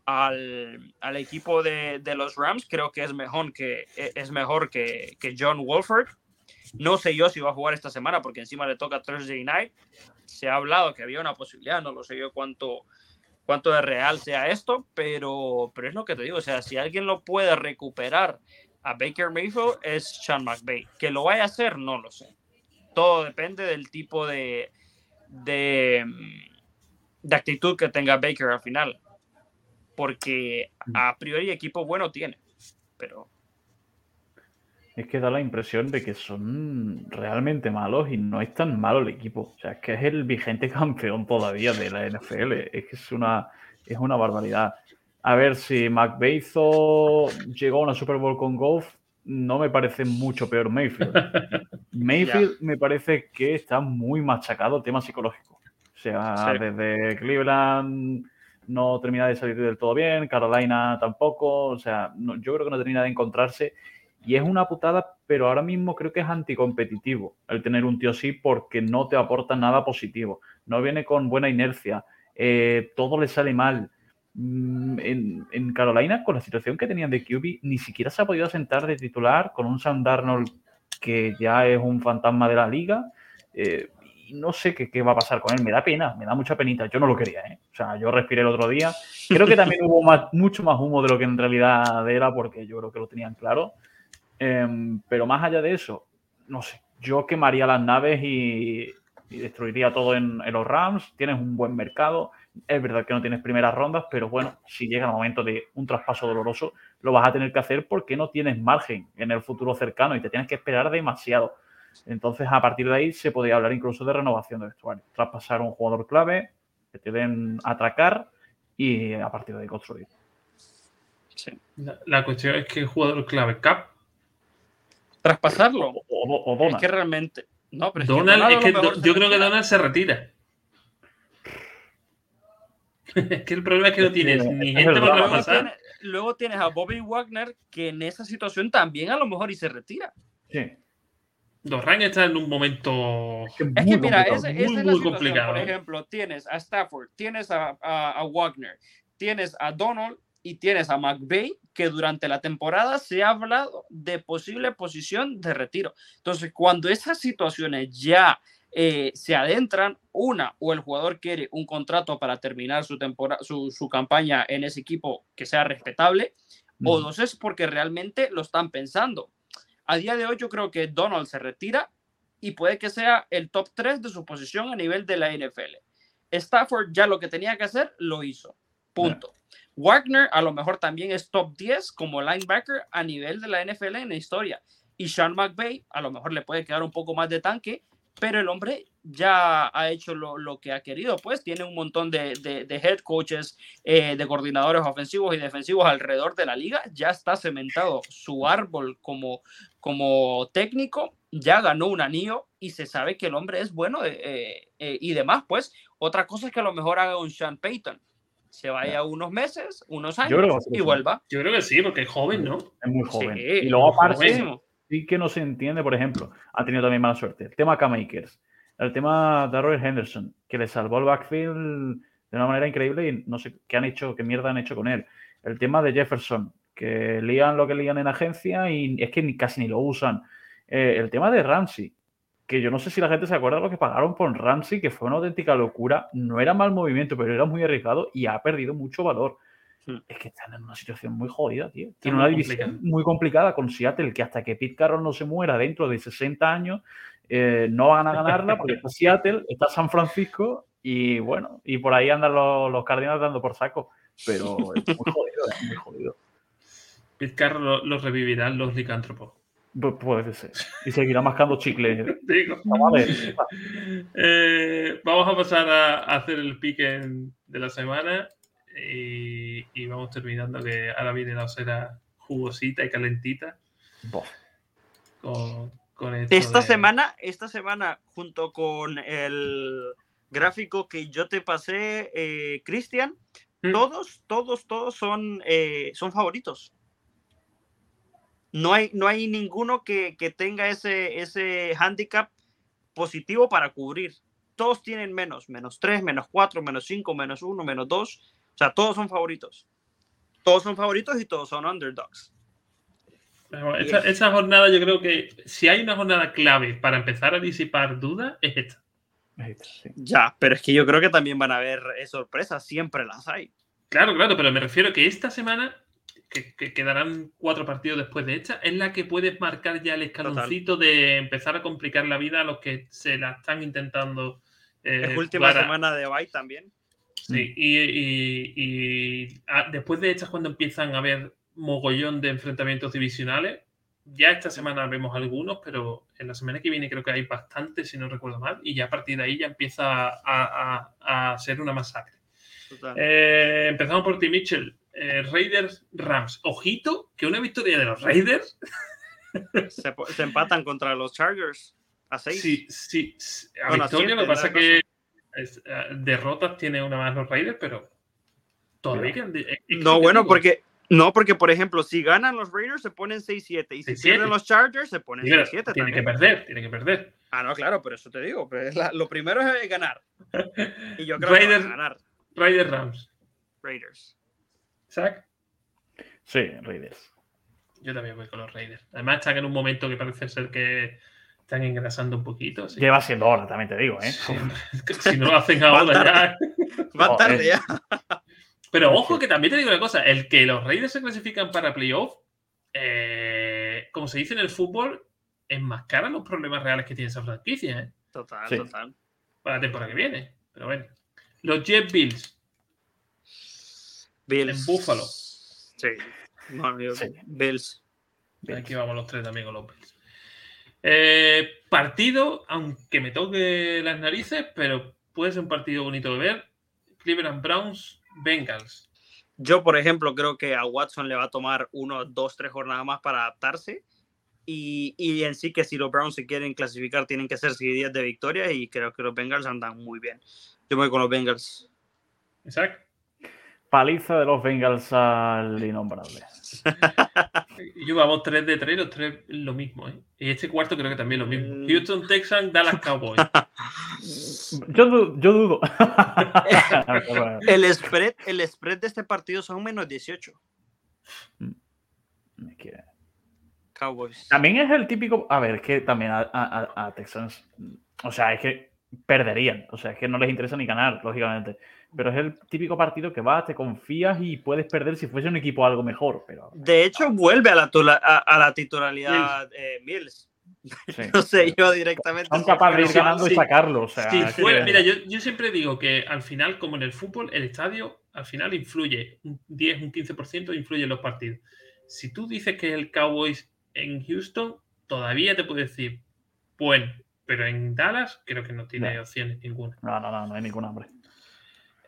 al, al equipo de, de, los Rams, creo que es mejor que, es mejor que, que John Wolford no sé yo si va a jugar esta semana porque encima le toca Thursday Night. Se ha hablado que había una posibilidad, no lo sé yo cuánto, cuánto de real sea esto, pero, pero es lo que te digo. O sea, si alguien lo puede recuperar a Baker Mayfield es Sean McVay. Que lo vaya a hacer, no lo sé. Todo depende del tipo de, de, de actitud que tenga Baker al final. Porque a priori equipo bueno tiene, pero es que da la impresión de que son realmente malos y no es tan malo el equipo. O sea, es que es el vigente campeón todavía de la NFL. Es que es una, es una barbaridad. A ver, si McBezo llegó a una Super Bowl con Golf, no me parece mucho peor Mayfield. Mayfield me parece que está muy machacado el tema psicológico. O sea, desde Cleveland no termina de salir del todo bien, Carolina tampoco, o sea, yo creo que no termina de encontrarse y es una putada, pero ahora mismo creo que es anticompetitivo el tener un tío así porque no te aporta nada positivo, no viene con buena inercia, eh, todo le sale mal. Mm, en, Carolina, con la situación que tenían de QB, ni siquiera se ha podido sentar de titular con un Sam Darnold que ya es un fantasma de la liga. Eh, no sé qué, va a pasar con él. Me da pena, me da mucha penita. Yo no lo quería, ¿eh? O sea, yo respiré el otro día. Creo que también hubo mucho más humo de lo que en realidad era, porque yo creo que lo tenían claro. Em, pero más allá de eso, no sé. Yo quemaría las naves y, destruiría todo en, los Rams. Tienes un buen mercado. Es verdad que no tienes primeras rondas, pero bueno, si llega el momento de un traspaso doloroso, lo vas a tener que hacer porque no tienes margen en el futuro cercano y te tienes que esperar demasiado. Entonces, a partir de ahí se podría hablar incluso de renovación de vestuario. Traspasar un jugador clave, que te den atracar y a partir de ahí construir. Sí. La, cuestión es que el jugador clave, Cap. Traspasarlo. O, o, Es que realmente. No, pero Donald, es que, yo creo que Donald se retira. Es que el problema es que no tienes ni gente para traspasar. luego tienes a Bobby Wagner que en esa situación también a lo mejor y se retira. Sí. Ryan está en un momento es que mira, muy, muy complicado. Por ejemplo, tienes a Stafford, tienes a, a, Wagner, tienes a Donald y tienes a McVeigh, que durante la temporada se ha hablado de posible posición de retiro. Entonces, cuando esas situaciones ya eh, se adentran, una, o el jugador quiere un contrato para terminar su, temporada, su, su campaña en ese equipo que sea respetable, o dos, es porque realmente lo están pensando a día de hoy yo creo que Donald se retira y puede que sea el top 3 de su posición a nivel de la NFL. Stafford ya lo que tenía que hacer lo hizo. Punto. Wagner a lo mejor también es top 10 como linebacker a nivel de la NFL en la historia. Y Sean McVay a lo mejor le puede quedar un poco más de tanque, pero el hombre ya ha hecho lo, que ha querido, pues tiene un montón de, head coaches, eh, de coordinadores ofensivos y defensivos alrededor de la liga, ya está cementado su árbol como, como técnico, ya ganó un anillo y se sabe que el hombre es bueno eh, eh, y demás, pues otra cosa es que a lo mejor haga un Sean Payton, se vaya unos meses, unos años y vuelva. Yo creo que sí, porque es joven, ¿no? Es muy joven. y luego aparte sí que no se entiende, por ejemplo, ha tenido también mala suerte. El tema K-Makers, el tema de Robert Henderson, que le salvó el backfield de una manera increíble y no sé qué han hecho, qué mierda han hecho con él. El tema de Jefferson, que lían lo que lían en agencia y es que ni, casi ni lo usan. Eh, el tema de Ramsey, que yo no sé si la gente se acuerda de lo que pagaron por Ramsey, que fue una auténtica locura. No era mal movimiento, pero era muy arriesgado y ha perdido mucho valor. Hmm. Es que están en una situación muy jodida, tío. Tiene una división muy complicada con Seattle, que hasta que Pete Carroll no se muera dentro de 60 años, eh, no van a ganarla porque está Seattle, está San Francisco y bueno, y por ahí andan los, los Cardinals dando por saco. Pero es muy jodido, es muy jodido. Pete Carroll los revivirán los licántropos. puede ser. Y seguirá mascando chicles. Eh, vamos a pasar a, hacer el pique de la semana y, vamos terminando que ahora viene la osera jugosita y calentita. esta semana, esta semana, junto con el gráfico que yo te pasé, eh, Cristian, mm. todos, todos, todos son, eh, son favoritos. No hay, no hay ninguno que, que, tenga ese, ese handicap positivo para cubrir. Todos tienen menos, menos 3, menos 4, menos 5, menos 1, menos 2 o sea, todos son favoritos. Todos son favoritos y todos son underdogs. esa, jornada yo creo que si hay una jornada clave para empezar a disipar dudas es esta. Ya, pero es que yo creo que también van a haber eh, sorpresas, siempre las hay. Claro, claro, pero me refiero que esta semana, que, quedarán cuatro partidos después de esta, es la que puedes marcar ya el escaloncito de empezar a complicar la vida a los que se la están intentando. Eh, es última semana de bye también. Sí, y, ah, después de estas, cuando empiezan a haber mogollón de enfrentamientos divisionales, ya esta semana vemos algunos, pero en la semana que viene creo que hay bastantes, si no recuerdo mal, y ya a partir de ahí ya empieza a, ser una masacre. Eh, empezamos por ti, Mitchell. eh, Raiders Rams. Ojito, que una victoria de los Raiders. Se, empatan contra los Chargers a 6. Sí, sí. A Bueno, victoria, lo que pasa que es, eh, derrotas tiene una más los Raiders, pero todavía que No, bueno, porque no, porque por ejemplo, si ganan los Raiders se ponen 6-7 y si 6-7. pierden los Chargers se ponen Mira, 6-7 tiene que perder, tiene que perder. Ah, no, claro, pero eso te digo, pero la- lo primero es ganar. Y yo creo que Raiders- van a ganar Raiders Rams. Raiders. Zach, Sí, Raiders. yo también voy con los Raiders. Además, están en un momento que parece ser que están engrasando un poquito. así Lleva siendo hora, también te digo, ¿eh? Sí, si no lo hacen ahora ya. Va tarde ya. Pero ojo que también te digo una cosa, el que los Raiders se clasifican para playoff, eh, como se dice en el fútbol, enmascara los problemas reales que tiene esa franquicia ¿eh? Total, Sí. total. para la temporada que viene. Pero bueno. Los Jet Bills. Bills. En Buffalo. Sí. Bueno, yo- Sí. Bills. Aquí vamos los tres también con los Bills. Eh, partido, aunque me toque las narices, pero puede ser un partido bonito de ver. Cleveland Browns, Bengals. Yo, por ejemplo, creo que a Watson le va a tomar uno, dos, tres jornadas más para adaptarse. Y, y en sí que si los Browns se quieren clasificar tienen que ser seguidas de victoria y creo que los Bengals andan muy bien. Yo me voy con los Bengals. Isaac. Paliza de los Bengals al innombrable. Yo vamos 3 de 3, los tres lo mismo. ¿eh? Y este cuarto creo que también lo mismo. Mm. Houston Texans, Dallas Cowboys. Yo, yo dudo. El spread, el spread de este partido son menos 18. Es que- Cowboys. También es el típico. A ver, es que también a, a- a- a Texans. O sea, es que perderían. O sea, es que no les interesa ni ganar, lógicamente. Pero es el típico partido que vas, te confías y puedes perder si fuese un equipo algo mejor. Pero De hecho, vuelve a la, tula- a, a la titularidad eh, Mills. sí. No sé, yo directamente. Son capaces de ir ganando sí. y sacarlo. O sea, Sí, es que- fuera- mira, yo, yo siempre digo que al final, como en el fútbol, el estadio al final influye. Un 10, un 15% influye en los partidos. Si tú dices que el Cowboys en Houston, todavía te puedo decir, bueno, pero en Dallas creo que no tiene opciones ninguna. No, no, no, no hay ningún hambre.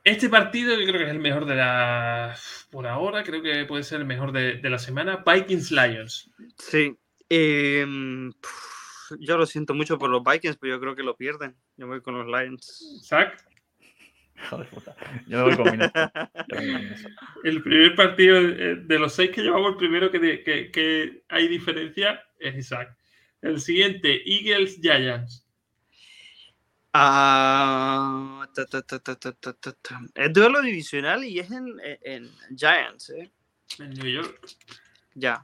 Este partido yo creo que es el mejor de la... Por ahora, creo que puede ser el mejor de, de la semana. Vikings Lions. Sí. Em, yo lo siento mucho por los Vikings, pero yo creo que lo pierden. Yo voy con los Lions. Zach, Hijo de puta. Yo me voy con el primer partido eh, de los seis que llevamos, el primero que, de- que- que hay diferencia es Isaac. El siguiente, Eagles Giants. Uh, ta, ta, ta, es duelo divisional y es en, en, Giants, ¿eh? En New York. Ya.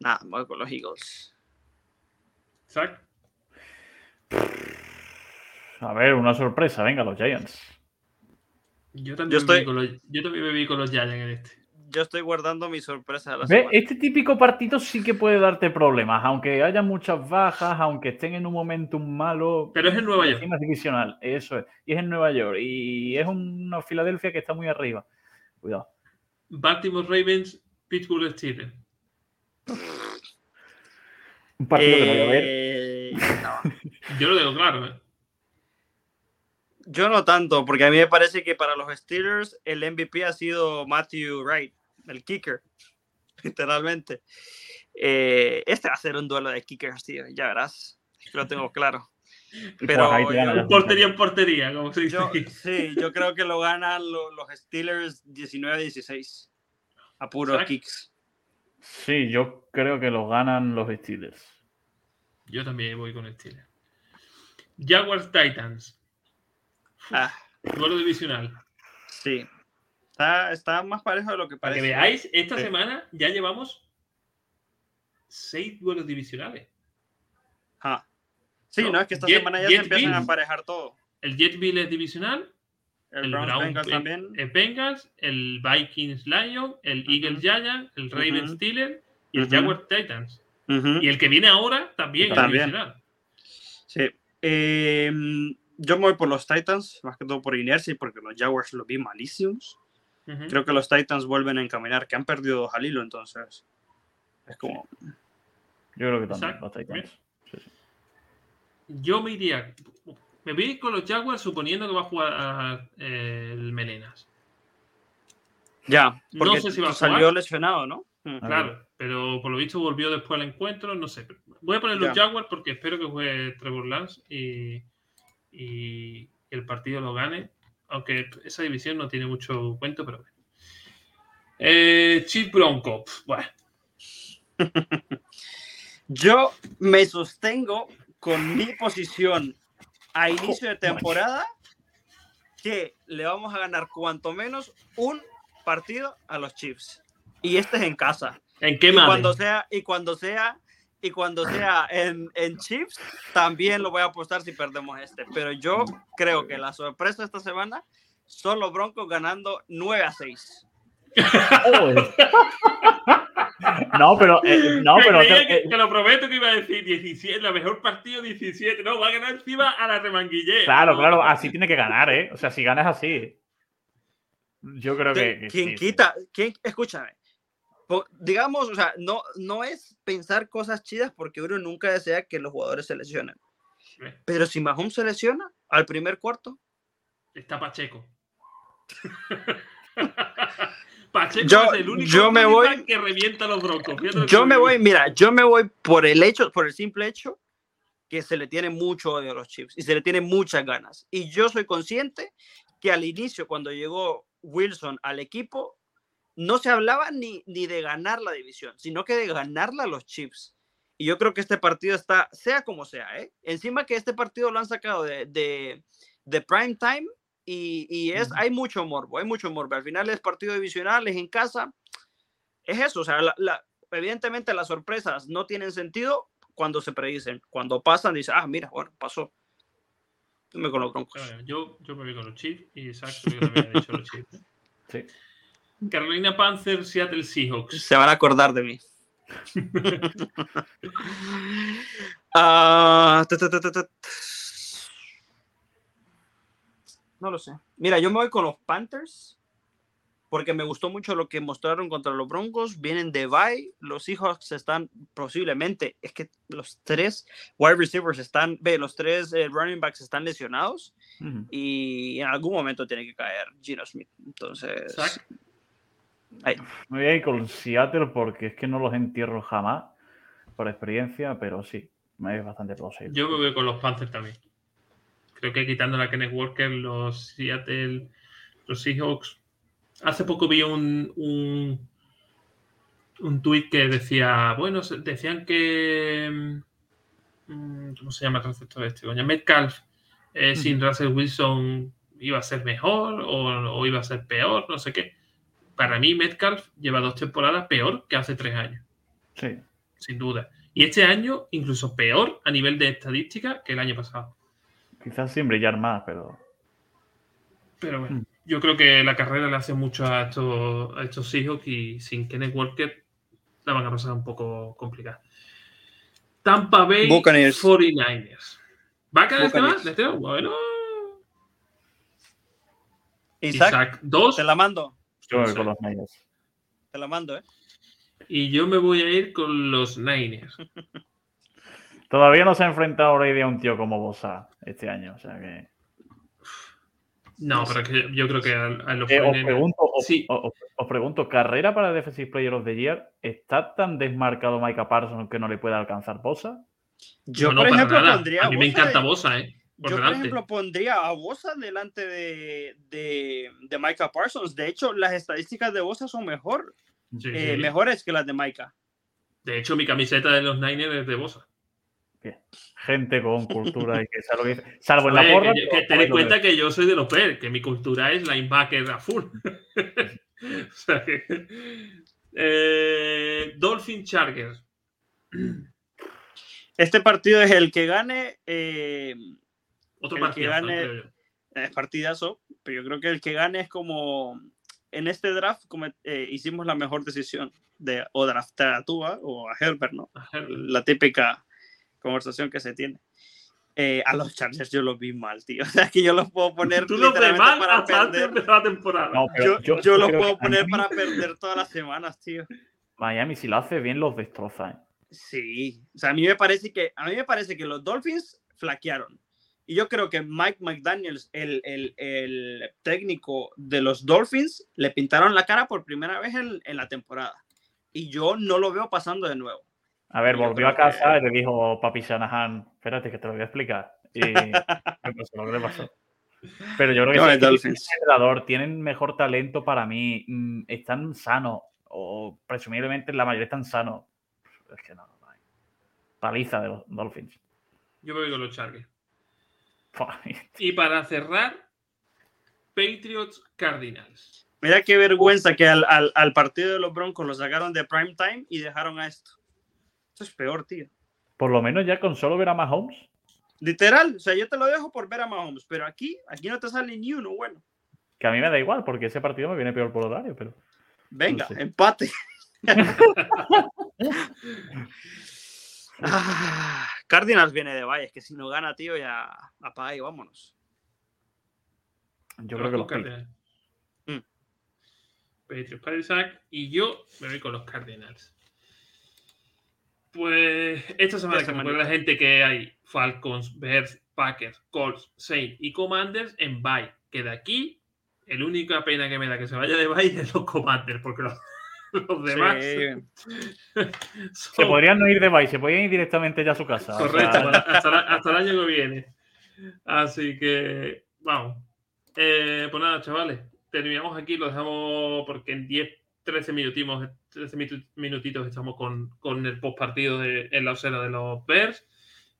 Nada, voy con los Eagles. Zach. A ver, una sorpresa, venga, los Giants. Yo también, Yo yo también me vi con los Giants en este. Yo estoy guardando mi sorpresa de la. Este típico partido sí que puede darte problemas, aunque haya muchas bajas, aunque estén en un momentum malo. Pero es en Nueva York. es divisional, eso es. Y es en Nueva York. Y es una Filadelfia que está muy arriba. Cuidado. Baltimore Ravens, Pittsburgh Steelers. Un partido que no voy a ver. Eh, no. Yo lo digo claro, ¿eh? Yo no tanto, porque a mí me parece que para los Steelers el MVP ha sido Matthew Wright, el kicker, literalmente. Eh, este va a ser un duelo de kickers, tío, ya verás. Lo tengo claro. Pero pues yo- Portería en portería, como se dice Yo, sí, yo creo que lo ganan lo- los Steelers 19-16 a puros kicks. Sí, yo creo que los ganan los Steelers. Yo también voy con Steelers. Jaguars Titans. Ah, Duelo divisional. sí. Está, está más parejo de lo que Para que parece. veáis, esta Sí. semana ya llevamos seis duelos divisionales. Ah. Sí, No, no, es que esta Jet- semana ya Jet se empiezan a emparejar todo. El Jetville es divisional, El, el Brown Bengals Ben- también. el Bengals, el Vikings Lions, el Ujú. Eagles Giants, el Ravens Ujú. Steelers y el Ujú. Jaguars Titans. Y el que viene ahora también, También. es divisional. Sí. Eh, yo me voy por los Titans, más que todo por inercia y porque los Jaguars los vi malísimos. Creo que los Titans vuelven a encaminar, que han perdido dos al hilo, entonces. Es como. Yo creo que también, Exacto, los Titans. Sí, sí. Yo me iría. Me voy con los Jaguars suponiendo que va a jugar eh, el Melenas. Ya, No porque sé si va a salió jugar. lesionado, ¿no? Mm. Claro, pero por lo visto volvió después al encuentro, no sé. Voy a poner los Ya. Jaguars porque espero que juegue Trevor Lance y, y el partido lo gane. Aunque esa división no tiene mucho cuento, pero bueno. Eh, Chief Bronco. Bueno, Yo me sostengo con mi posición a inicio de temporada que le vamos a ganar cuanto menos un partido a los Chiefs. Y este es en casa. ¿en qué y madre? cuando sea y cuando sea y cuando sea en, en Chiefs también lo voy a apostar si perdemos este pero yo creo que la sorpresa esta semana son los Broncos ganando 9 a 6 Joder. no, pero. eh, no, Me pero. que, eh, te lo prometo que iba a decir 17, la mejor partido 17. No, va a ganar encima a la remanguillé. claro, claro, así tiene que ganar, ¿eh? O sea, si ganas así. Yo creo que. que ¿Quién sí, sí. quita? ¿Quién, escúchame. Digamos, o sea, no, no es pensar cosas chidas porque uno nunca desea que los jugadores se lesionen. Pero si Mahomes se lesiona al primer cuarto, Está Pacheco. Pacheco Yo- es el único yo me voy- que revienta a los broncos. Yo me voy, mira, yo me voy por el hecho, por el simple hecho que se le tiene mucho odio a los Chiefs y se le tiene muchas ganas. Y yo soy consciente que al inicio, cuando llegó Wilson al equipo, no se hablaba ni, ni de ganar la división, sino que de ganarla a los Chiefs. Y yo creo que este partido está, sea como sea, ¿eh? encima que este partido lo han sacado de, de, de prime time y, y es, hay mucho morbo, hay mucho morbo. Al final es partido divisional, es en casa. Es eso, o sea, la- la- evidentemente las sorpresas no tienen sentido cuando se predicen. Cuando pasan, dice, ah, mira, bueno, pasó. Yo me con los broncos. Bueno, yo, yo me voy con los Chiefs y exacto, yo también he dicho los Chiefs. ¿eh? Sí. Carolina Panthers, Seattle Seahawks. Se van a acordar de mí. Ah, ta, ta, ta, ta, ta. No lo sé. Mira, yo me voy con los Panthers porque me gustó mucho lo que mostraron contra los Broncos. Vienen de bye. Los Seahawks están posiblemente, es que los tres wide receivers están, ve, los tres eh, running backs están lesionados y en algún momento tiene que caer Gino Smith. Entonces, Zach. Ahí. Me voy a ir con Seattle porque es que no los entierro jamás por experiencia, pero sí, me es bastante plausible. Yo me voy con los Panthers también. Creo que quitando a Kenneth Walker, los Seattle, los Seahawks. Hace poco vi un, un, un tuit que decía, bueno, decían que. mm, ¿Cómo se llama el receptor este? Coño, Metcalf eh, sin Russell Wilson iba a ser mejor o, o iba a ser peor, no sé qué. Para mí, Metcalf lleva dos temporadas peor que hace tres años Sí. sin duda. Y este año, incluso peor a nivel de estadística que el año pasado. Quizás sin brillar más, pero. Pero bueno, Mm. yo creo que la carrera le hace mucho a estos, a estos Seahawks y sin Kenneth Walker la van a pasar un poco complicada. Tampa Bay Buccaneers. 49ers. ¿Va a quedar este más? ¿Este? Bueno. Isaac, Isaac 2. te la mando. Yo me voy con los Niners. Te la mando, ¿eh? Y yo me voy a ir con los Niners. Todavía no se ha enfrentado Brady a un tío como Bosa este año, o sea que. No, pero que yo creo que a, a los Eh, os, 49ers pregunto, os, Sí. os- os pregunto, ¿carrera para Defensive Player of the Year? ¿Está tan desmarcado Micah Parsons que no le puede alcanzar Bosa? Yo, No, no, por para ejemplo, nada. pondría A mí me encanta de- Bosa, ¿eh? Por Yo, por ejemplo, pondría a Bosa delante de, de, de Micah Parsons. De hecho, las estadísticas de Bosa son mejor, Sí, eh, sí. mejores que las de Micah. De hecho, mi camiseta de los Niners es de Bosa. Bien. Gente con cultura y que sabe lo que dice. Salvo en la porra. que, ten en cuenta que- que yo soy de los PER, que mi cultura es linebacker a full. o sea que. Eh, Dolphin Chargers. Este partido es el que gane, eh, Otro El que partido, gane- creo yo. es partidazo, pero yo creo que el que gane es como en este draft como, eh, hicimos la mejor decisión de o draftar a Tua o a Herbert, ¿no? A Herbert. la típica conversación que se tiene. Eh, a los Chargers yo los vi mal, tío. O sea, que yo los puedo poner Tú lo ves literalmente mal para hasta antes de perder. empezar la temporada. No, Yo, yo- yo yo los puedo que poner Miami- para perder todas las semanas, tío. Miami, si lo hace bien, los destroza. ¿eh? Sí. O sea, a mí me parece que, a mí me parece que los Dolphins flaquearon. Y yo creo que Mike McDaniels, el, el, el técnico de los Dolphins, le pintaron la cara por primera vez en, en, la temporada. Y yo no lo veo pasando de nuevo. A ver, volvió a casa que... y le dijo Papi Shanahan, espérate que te lo voy a explicar. Y pues, lo que le pasó. Pero yo creo que no, sí, tienen, tienen mejor talento para mí, mm, están sanos, o presumiblemente la mayoría están sanos. Es que no, no hay. Paliza de los Dolphins. Yo me voy con los Chargers. Y para cerrar, Patriots Cardinals. Mira qué vergüenza que al, al, al, partido de los Broncos lo sacaron de prime time y dejaron a esto. Esto es peor, tío. Por lo menos ya con solo ver a Mahomes. Literal, o sea, yo te lo dejo por ver a Mahomes, pero aquí, aquí no te sale ni uno bueno. Que a mí me da igual, porque ese partido me viene peor por horario, pero. Venga, no sé. empate. ah, Cardinals viene de Valles, que si no gana, tío, ya apaga y vámonos. Yo creo que los Cardinals. Mm. Patriots, y yo me voy con los Cardinals. Pues esta semana que me la gente que hay Falcons, Bears, Packers, Colts, Saints y Commanders en bye. Que de aquí, el única pena que me da que se vaya de bye es los Commanders, porque los, los demás. Sí. son... Se podrían no ir de bye, se podrían ir directamente ya a su casa. Correcto, o sea... hasta, hasta, el año que viene. Así que, vamos. Eh, pues nada, chavales, terminamos aquí, lo dejamos porque en 10 13 minutitos, 13 minutitos estamos con, con el post partido de, en la osera de los Bears.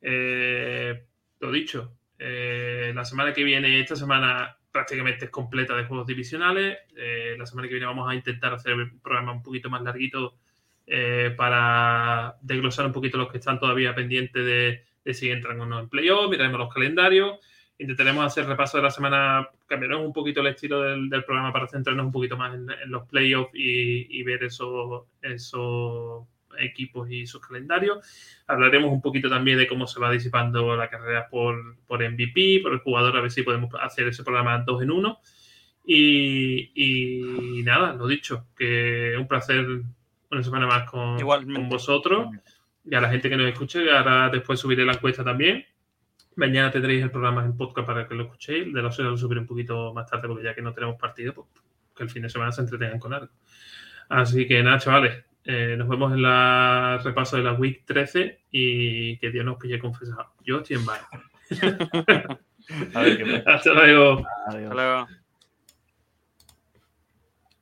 Eh, lo dicho, eh, la semana que viene, esta semana prácticamente es completa de juegos divisionales. Eh, la semana que viene vamos a intentar hacer el programa un poquito más larguito eh, para desglosar un poquito los que están todavía pendientes de, si entran o no en playoff, miraremos los calendarios intentaremos hacer repaso de la semana, cambiaremos un poquito el estilo del, programa para centrarnos un poquito más en, los playoffs y, ver esos, esos equipos y sus calendarios. Hablaremos un poquito también de cómo se va disipando la carrera por, por MVP, por el jugador, a ver si podemos hacer ese programa dos en uno. Y, y nada, lo dicho, que un placer una semana más con, con vosotros y a la gente que nos escuche. Ahora después subiré la encuesta también Mañana tendréis el programa en podcast para que lo escuchéis. De los lo subiré un poquito más tarde porque ya que no tenemos partido, pues que el fin de semana se entretengan con algo. Así que nada, chavales. Eh, nos vemos en la repaso de la Week 13 y que Dios nos pille confesado. Yo estoy en baile. Hasta luego. Adiós. Hasta luego.